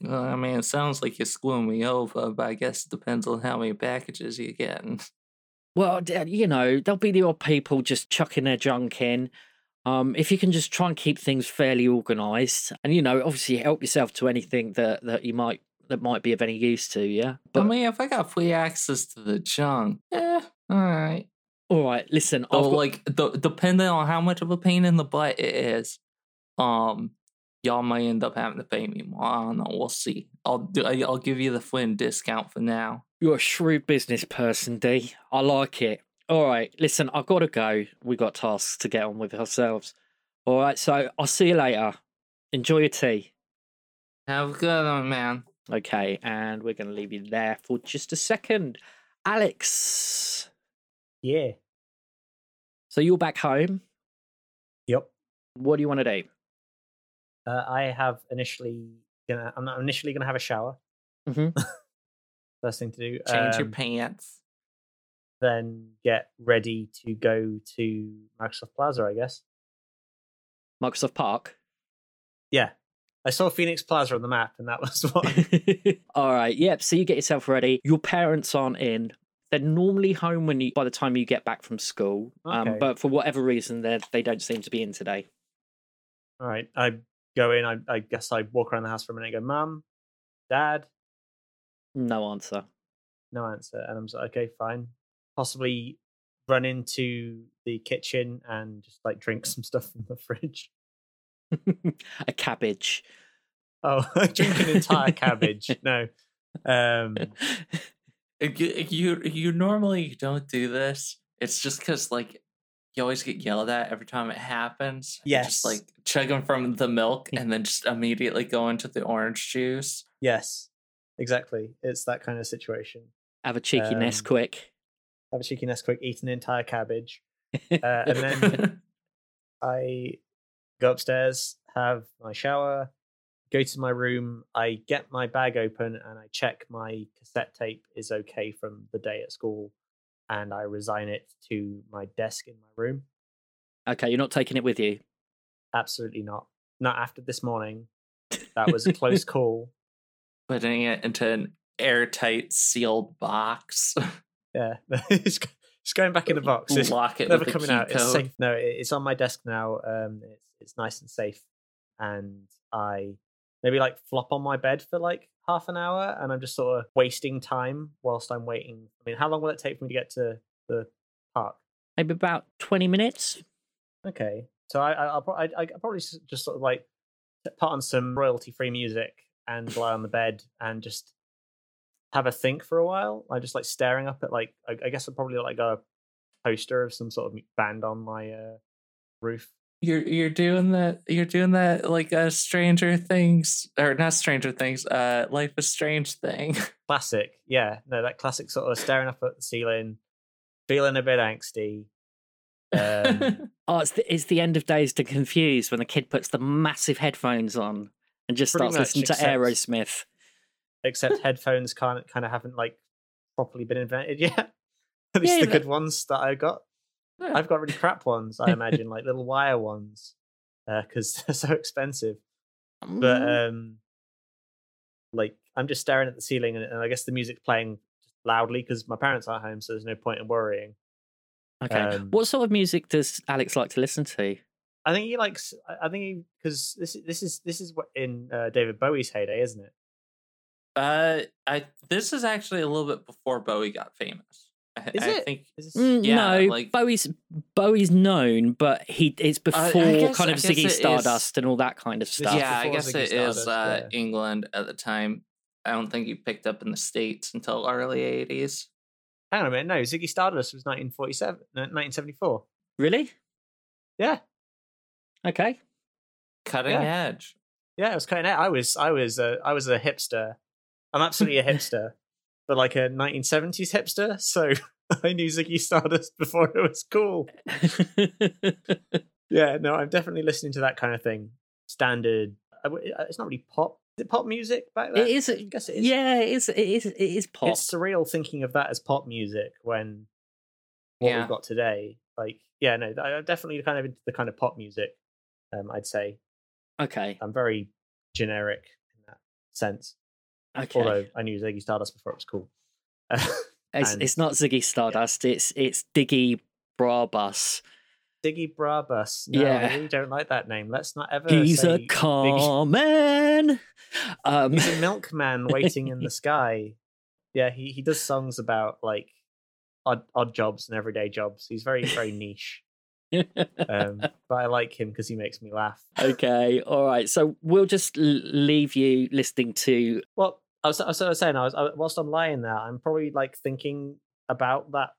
Well, I mean, it sounds like you're screwing me over, but I guess it depends on how many packages you're getting. Well, you know, there'll be the odd people just chucking their junk in. Um, if you can just try and keep things fairly organised, and you know, obviously help yourself to anything that that you might that might be of any use to you. I mean, if I got free access to the junk, yeah, all right. all right, listen, I've got, like, d- depending on how much of a pain in the butt it is, um, y'all might end up having to pay me more. I don't know. We'll see. I'll do. I- I'll give you the Flynn discount for now. you're a shrewd business person, Dee. I like it. All right, listen, I've got to go. We got tasks to get on with ourselves. All right, so I'll see you later. Enjoy your tea. Have a good one, man. Okay, and we're going to leave you there for just a second. Alex, Yeah. so you're back home. Yep. What do you want to do? Uh, I have initially gonna. I'm initially gonna have a shower. Mhm. First thing to do. Change your um, pants. Then get ready to go to Microsoft Plaza. I guess. Microsoft Park. Yeah. I saw Phoenix Plaza on the map, and that was what. All right. Yep. So you get yourself ready. Your parents aren't in. They're normally home when you by the time you get back from school. Um, but for whatever reason, they they don't seem to be in today. All right. I go in. I, I guess I walk around the house for a minute. and Go, Mum, Dad. No answer. No answer. And I'm like, okay, fine. Possibly run into the kitchen and just like drink some stuff from the fridge. a cabbage. Oh, drink an entire cabbage. No. Um, You, you you normally don't do this. It's just because like you always get yelled at every time it happens. You Yes. just like chugging from the milk and then just immediately go into the orange juice. yes, exactly. It's that kind of situation. Have a cheeky Um, Nesquik. Have a cheeky Nesquik, eat an entire cabbage. Uh, and then I go upstairs, have my shower, go to my room. I get my bag open and I check my cassette tape is okay from the day at school, and I resign it to my desk in my room. okay, you're not taking it with you. Absolutely not. Not after this morning. That was a close call. Putting it into an airtight sealed box. Yeah, it's, it's going back in the box. It's Lock it never coming out. It's safe. No, it's on my desk now. Um, it's it's nice and safe, and I maybe like flop on my bed for like half an hour, and I'm just sort of wasting time whilst I'm waiting. I mean, how long will it take for me to get to the park? Maybe about 20 minutes. Okay, so I, I I'll I, I I'll probably just sort of like put on some royalty free music and lie on the bed and just have a think for a while. I just like staring up at like I, I guess I'd probably like a poster of some sort of band on my uh, roof. You're you're doing that. You're doing that like a Stranger Things or not Stranger Things. Uh, Life is Strange thing. Classic, yeah. No, that classic sort of staring up at the ceiling, feeling a bit angsty. Um, Oh, it's the, it's the end of Dazed and Confused when the kid puts the massive headphones on and just starts much, listening to Aerosmith. except headphones kind kind of haven't like properly been invented yet. At least Yeah, the good ones that I got. Yeah. I've got really crap ones. I imagine like little wire ones because they're so expensive. But Mm, um, like I'm just staring at the ceiling, and, and I guess the music's playing loudly because my parents aren't home, so there's no point in worrying. okay. um, what sort of music does Alex like to listen to? I think he likes. I- I think he because this is- this is this is what in uh, David Bowie's heyday, isn't it? uh, I this is actually a little bit before Bowie got famous. I, Is I it? think Mm, yeah, no, like- Bowie's Bowie's known, but he it's I before guess- kind of guess it Ziggy is- Stardust and all that kind of stuff. yeah, I guess Ziggy it is Stardust, uh, yeah. England at the time. I don't think he picked up in the states until early '80s. Hang on a minute. No, Ziggy Stardust was 1947, no, 1974. Really? Yeah, Okay. Cutting Yeah. edge. yeah. It was cutting edge. I was, I was, a, I was a hipster. I'm absolutely a hipster, but like a 1970s hipster. So I knew Ziggy Stardust before it was cool. Yeah, no, I'm definitely listening to that kind of thing. Standard. W- uh, It's not really pop, Is it pop music back then? It is. I guess it is. Yeah, it is. It is. It is pop. It's surreal thinking of that as pop music when what Yeah. we've got today. Like, yeah, no, I- I'm definitely kind of into the kind of pop music. Um, I'd say Okay. I'm very generic in that sense. Okay. Although I knew Ziggy Stardust before it was cool. it's, it's not Ziggy Stardust. It's it's Diggy Brabus. Diggy Brabus. No, Yeah. I really don't like that name. Let's not ever. He's a Diggy- car man. Um, He's a milkman waiting in the sky. Yeah, he, he does songs about like odd odd jobs and everyday jobs. He's very very niche. Um, but I like him because he makes me laugh. okay. All right. So we'll just l- leave you listening to. Well, I was, I was, I was saying, I was I, whilst I'm lying there, I'm probably like thinking about that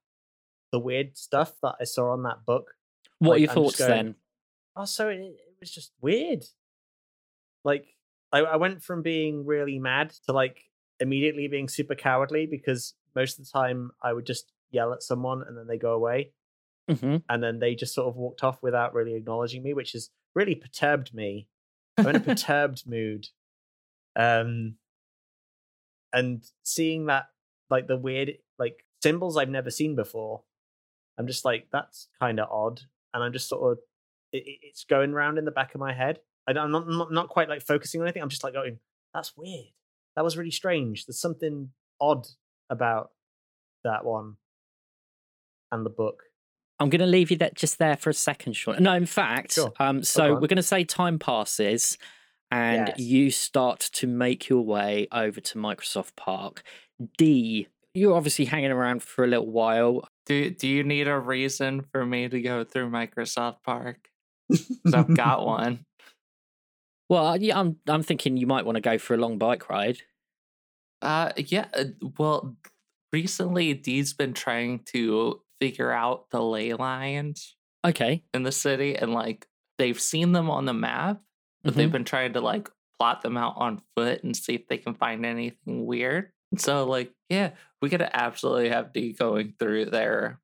the weird stuff that I saw on that book. What are your I'm thoughts going- then? Oh, so it, it was just weird. Like I, I went from being really mad to like immediately being super cowardly because most of the time I would just yell at someone and then they go away hmm and then they just sort of walked off without really acknowledging me, which has really perturbed me. I'm in a perturbed mood. Um and seeing that like the weird like symbols I've never seen before, I'm just like, that's kind of odd. And I'm just sort of it, it- it's going around in the back of my head. I don't- I'm not, not not quite like focusing on anything. I'm just like going, that's weird. That was really strange. There's something odd about that one and the book. I'm going to leave you that just there for a second, Sean. No, in fact, Sure. um, so we're going to say time passes, and Yes. you start to make your way over to Microsoft Park. Dee, you're obviously hanging around for a little while. Do Do you need a reason for me to go through Microsoft Park? I've got one. Well, yeah, I'm I'm thinking you might want to go for a long bike ride. Uh, yeah. uh, Well, recently Dee's been trying to figure out the ley lines Okay. in the city, and like they've seen them on the map, but they've Mhm. been trying to like plot them out on foot and see if they can find anything weird. So like, yeah, we could absolutely have Dee going through there,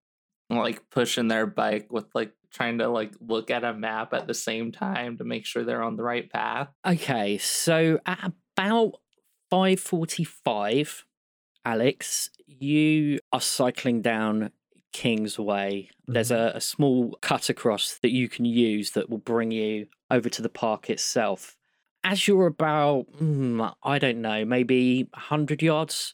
like pushing their bike with like trying to like look at a map at the same time to make sure they're on the right path. Okay, so at about 5:45, Alex, you are cycling down King's Way. There's a, a small cut across that you can use that will bring you over to the park itself. As you're about, mm, I don't know, maybe 100 yards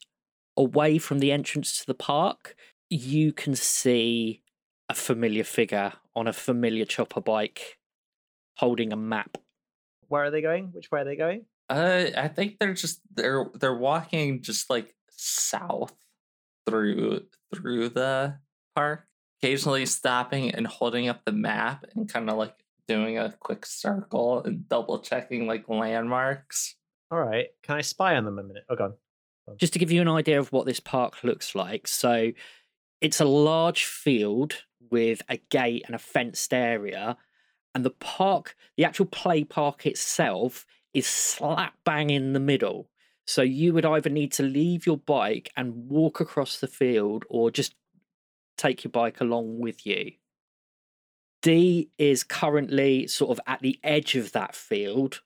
away from the entrance to the park, you can see a familiar figure on a familiar chopper bike holding a map. Where are they going? Which way are they going? Uh, I think they're just they're they're walking just like south through through the park, occasionally stopping and holding up the map and kind of like doing a quick circle and double checking like landmarks. All right. Can I spy on them a minute? Oh, on. just to give you an idea of what this park looks like. So it's a large field with a gate and a fenced area. And the park, the actual play park itself, is slap bang in the middle. So you would either need to leave your bike and walk across the field or just take your bike along with you. Dee is currently sort of at the edge of that field.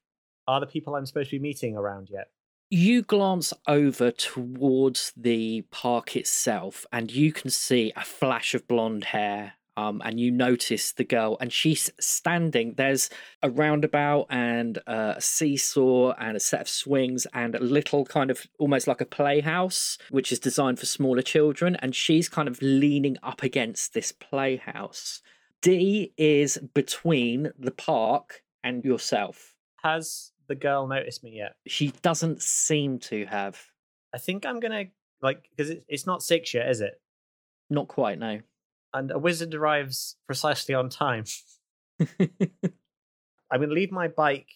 Are the people I'm supposed to be meeting around yet? you glance over towards the park itself and you can see a flash of blonde hair um, and you notice the girl and she's standing. There's a roundabout and uh, a seesaw and a set of swings and a little kind of almost like a playhouse which is designed for smaller children and she's kind of leaning up against this playhouse d is between the park and yourself Has the girl noticed me yet? she doesn't seem to have I think I'm gonna like because it, it's not six yet, is it? Not quite, no. And a wizard arrives precisely on time. I'm gonna leave my bike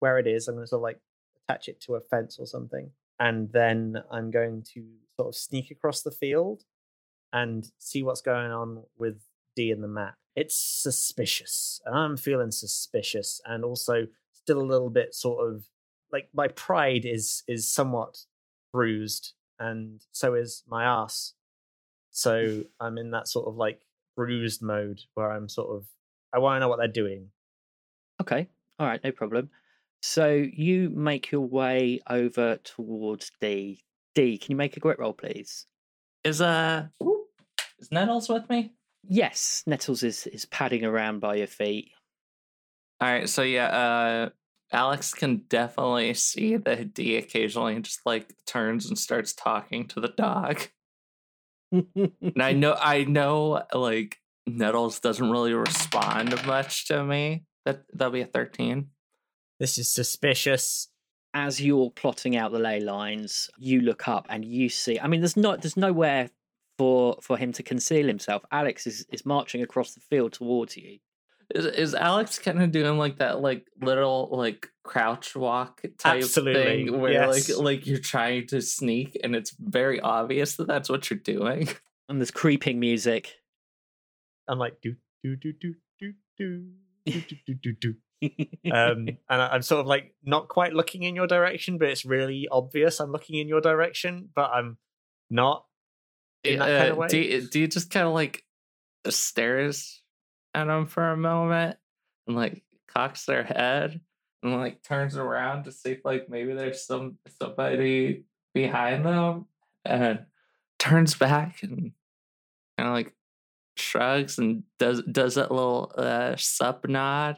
where it is. I'm gonna sort of like attach it to a fence or something, and then I'm going to sort of sneak across the field and see what's going on with Dee and the map. It's suspicious, and I'm feeling suspicious, and also still a little bit sort of like my pride is is somewhat bruised, and so is my ass. So I'm in that sort of like bruised mode where I'm sort of I want to know what they're doing. okay. All right, no problem. So you make your way over towards Dee. Dee, can you make a grit roll, please? Is uh is Nettles with me? Yes, Nettles is is padding around by your feet. All right, so yeah, uh Alex can definitely see that Dee occasionally and just like turns and starts talking to the dog. And I know I know like Nettles doesn't really respond much to me. That that'll be a 13. This is suspicious. As you're plotting out the ley lines, you look up and you see. I mean, there's not there's nowhere for for him to conceal himself. Alex is is marching across the field towards you. Is is Alex kind of doing like that like little like crouch walk type Absolutely, thing where yes. like like you're trying to sneak and it's very obvious that that's what you're doing. And there's creeping music. I'm like do do do do do do do do do do. Um, and I- I'm sort of like not quite looking in your direction, but it's really obvious I'm looking in your direction, but I'm not in that kind of Uh, way. Do you, do you just kind of like stares at him for a moment and like cocks their head and like turns around to see if like maybe there's some somebody behind them and turns back and kind of like shrugs and does does that little uh sup nod.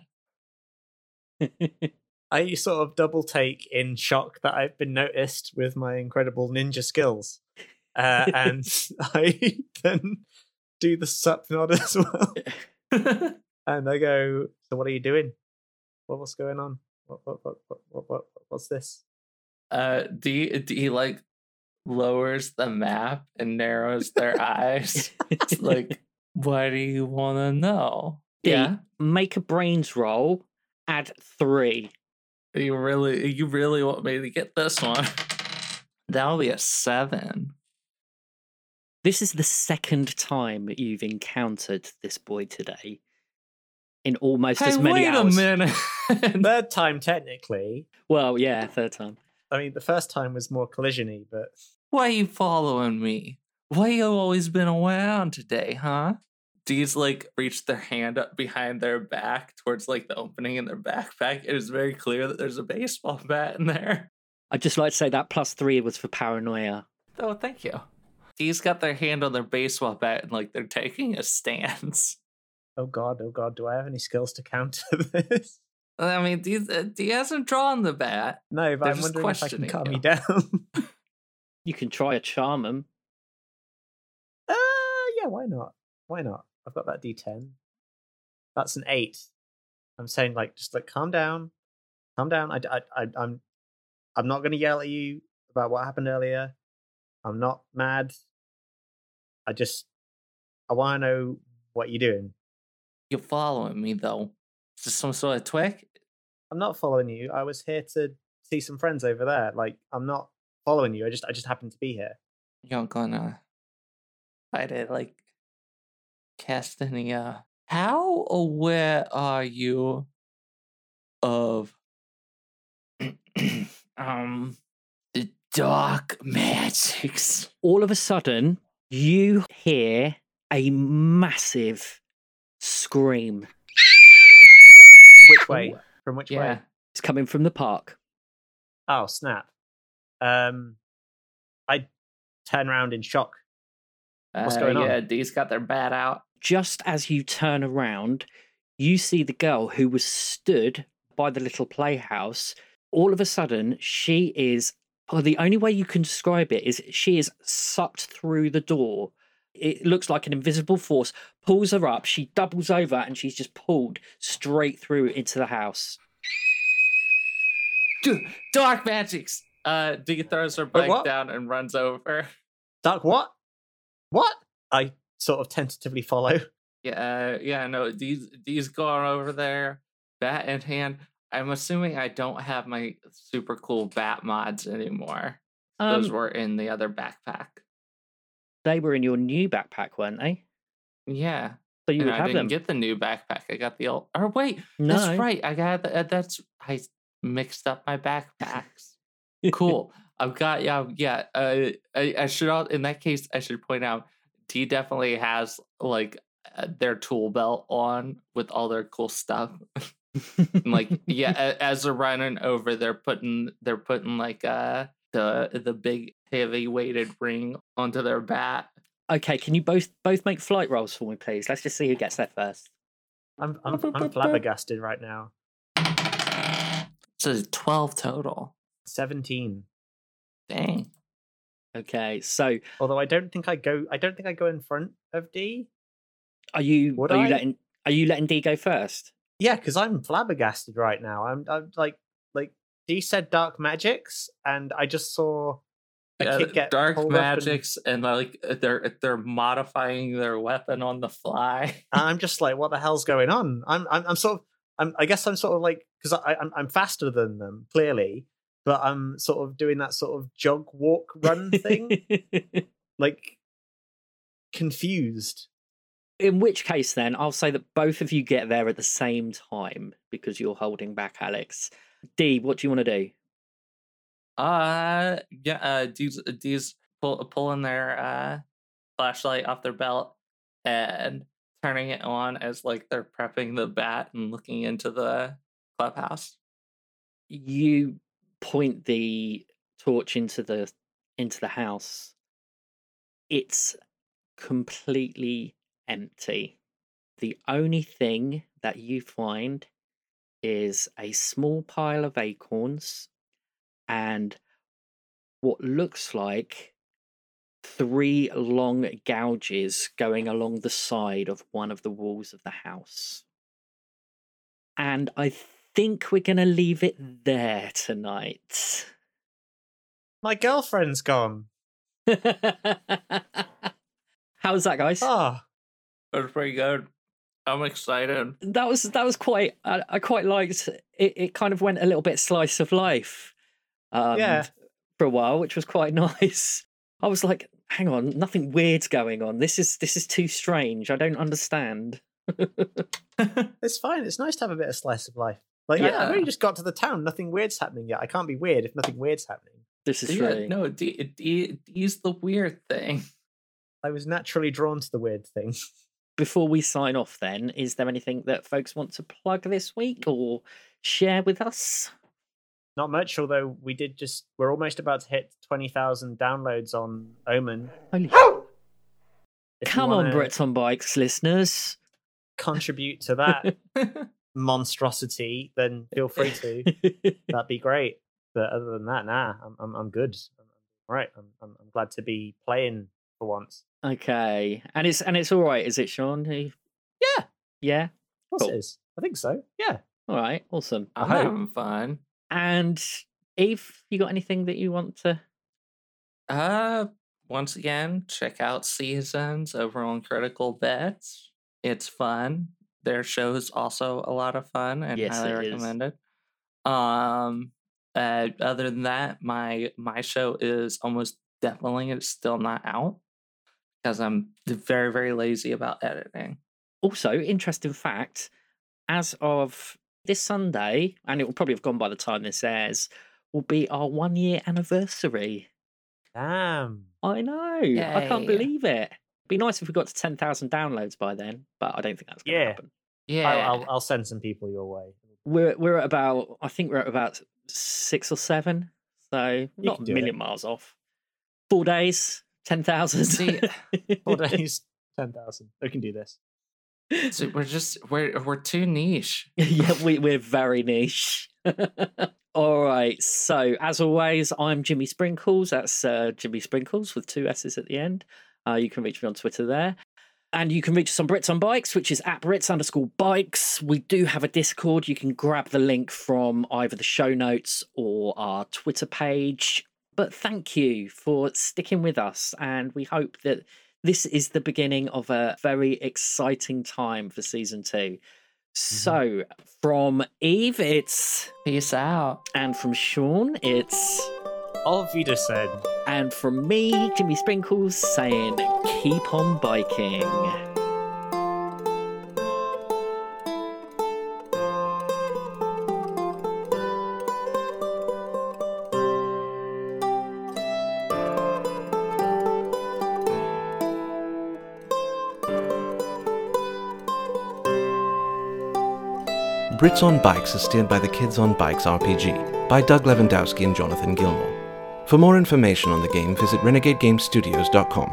I sort of double take in shock that I've been noticed with my incredible ninja skills. Uh, and I then do the sup nod as well. And I go, So what are you doing? What, what's going on? What, what, what, what, what, what, what's this? uh do you, do you like lowers the map and narrows their eyes? It's like, what do you want to know? Dee, Yeah, make a brains roll. Add three. you really, you really want me to get this one? That'll be a seven. This is the second time you've encountered this boy today. In almost Hey, as many wait hours. a minute. Third time, technically. Well, yeah, third time. I mean, the first time was more collisiony, but Why are you following me? Why you always been around today, huh? These like reached their hand up behind their back towards like the opening in their backpack. It is very clear that there's a baseball bat in there. I'd just like to say that plus three was for paranoia. Oh, thank you. He's got their hand on their baseball bat and like they're taking a stance. oh god, oh god, do I have any skills to counter this? I mean, he, uh, he hasn't drawn the bat. No, but They're I'm just wondering if I can calm you. you down. You can try a charm 'em. uh, yeah, why not? Why not? I've got that D10. That's an eight. I'm saying like, just like, calm down, calm down. I, I, I I'm, I'm not going to yell at you about what happened earlier. I'm not mad. I just, I want to know what you're doing. You're following me though. Is this some sort of trick? I'm not following you. I was here to see some friends over there. Like, I'm not following you. I just, I just happened to be here. You're gonna try to like cast any uh how aware are you of um the dark magics? All of a sudden, you hear a massive scream. Which way? From which Yeah. way? It's coming from the park. Oh, snap. Um, I turn around in shock. What's Uh, going on? Yeah, Dee's got their bat out. Just as you turn around, you see the girl who was stood by the little playhouse. All of a sudden, she is. Well, the only way you can describe it is she is sucked through the door. It looks like an invisible force pulls her up. She doubles over and she's just pulled straight through into the house. Dark magics. Uh, Dee throws her bike what? down and runs over. Dark, what? What? I sort of tentatively follow. Yeah, uh, yeah, no, Dee's Dee's going over there, bat in hand. I'm assuming I don't have my super cool bat mods anymore. Those Um, were in the other backpack. they were in your new backpack, weren't they? Yeah, So you and would I have didn't them. get the new backpack. I got the old. Or wait, no, that's right. I got the, uh, that's I mixed up my backpacks. cool. I've got yeah yeah. Uh, I, I should al- in that case I should point out Dee definitely has like uh, their tool belt on with all their cool stuff. And, like yeah, as they're running over, they're putting they're putting like uh the the big heavy weighted ring onto their bat. Okay, can you both both make flight rolls for me, please? Let's just see who gets there first. I'm I'm, I'm flabbergasted right now. So twelve total. Seventeen. Dang. Okay, so Although I don't think I go. I don't think I go in front of Dee. are you Would are you letting are you letting Dee go first? Yeah, because I'm flabbergasted right now. I'm I'm like like Dee said dark magics, and I just saw a Yeah, kid get dark up and- magics and, like uh, they're they're modifying their weapon on the fly. I'm just like, what the hell's going on? I'm I'm, I'm sort of I'm I guess I'm sort of like because I I'm, I'm faster than them clearly, but I'm sort of doing that sort of jog walk run thing, like confused. In which case, then I'll say that both of you get there at the same time because you're holding back Alex. Dee, what do you want to do? Uh yeah, uh dudes dudes pull pulling their uh flashlight off their belt and turning it on as like they're prepping the bat and looking into the clubhouse. You point the torch into the into the house. It's completely empty. The only thing that you find is a small pile of acorns and what looks like three long gouges going along the side of one of the walls of the house. And I think we're going to leave it there tonight. My girlfriend's gone. How's that, guys? Ah, That's pretty good. I'm excited. that was that was quite I, I quite liked it it kind of went a little bit slice of life um Yeah. for a while which was quite nice i was like hang on nothing weird's going on this is this is too strange i don't understand it's fine. It's nice to have a bit of slice of life. Like, yeah. I've only just got to the town. Nothing weird's happening yet. I can't be weird if nothing weird's happening. this is yeah, true no, Dee, Dee, Dee's the weird thing. I was naturally drawn to the weird thing. Before we sign off then is there anything that folks want to plug this week or share with us Not much, although we did just. We're almost about to hit 20,000 downloads on Omen. Holy come on wanna brits on bikes listeners Contribute to that monstrosity, then feel free to. That'd be great. But other than that, nah, I'm I'm, I'm good. I'm, I'm all right. I'm, I'm I'm glad to be playing for once. okay and it's and it's all right is it sean You- Yeah, of yeah course Cool. it is. I think so. Yeah. all right awesome I'm hope. having fun. And Eve, you got anything that you want to? Uh, once again, check out Seasons over on Critical Bets. It's fun. Their show is also a lot of fun and Yes, highly it is. recommended. Um, uh, other than that, my my show is almost definitely it's still not out because I'm very very lazy about editing. Also, interesting fact: as of this Sunday, and it will probably have gone by the time this airs, will be our one year anniversary. Damn. I know. I can't believe it. Be nice if we got to ten thousand downloads by then, but I don't think that's going to Yeah. happen. Yeah, I'll, I'll I'll send some people your way. We're we're at about I think we're at about six or seven, so not a million it. miles off. Four days, ten thousand. See, Four days, ten thousand. We can do this. so we're just we're we're too niche. yeah, we, we're very niche. All right. So, as always, I'm Jimmy Sprinkles. That's uh, Jimmy Sprinkles with two S's at the end. Uh, you can reach me on Twitter there. And you can reach us on Brits on Bikes, which is at Brits underscore bikes. We do have a Discord. You can grab the link from either the show notes or our Twitter page. But thank you for sticking with us. And we hope that this is the beginning of a very exciting time for season two. So, mm-hmm. from Eve, it's. Peace out. And from Sean, it's. Auf Wiedersehen. And from me, Jimmy Sprinkles, saying, keep on biking. Brits on Bikes is steered by the Kids on Bikes RPG by Doug Levandowski and Jonathan Gilmore. For more information on the game, visit renegadegamestudios.com.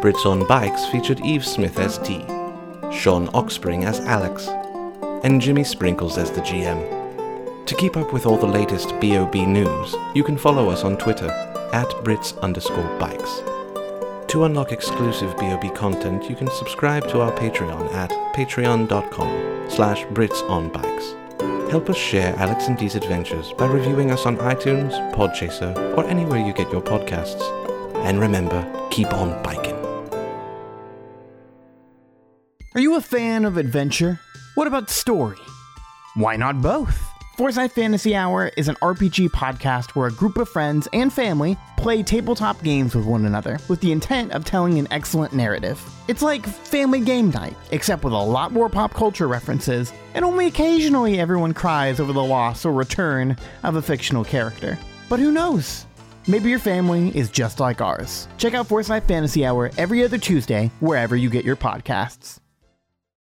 Brits on Bikes featured Eve Smith as Dee, Sean Oxspring as Alex, and Jimmy Sprinkles as the GM. To keep up with all the latest BOB news, you can follow us on Twitter at Brits underscore bikes. To unlock exclusive BOB content, you can subscribe to our Patreon at patreon.com slash britsonbikes. Help us share Alex and Dee's adventures by reviewing us on iTunes, Podchaser, or anywhere you get your podcasts. And remember, keep on biking. Are you a fan of adventure? What about story? Why not both? Forsyth Fantasy Hour is an RPG podcast where a group of friends and family play tabletop games with one another with the intent of telling an excellent narrative. It's like family game night, except with a lot more pop culture references, and only occasionally everyone cries over the loss or return of a fictional character. But who knows? Maybe your family is just like ours. Check out Forsyth Fantasy Hour every other Tuesday wherever you get your podcasts.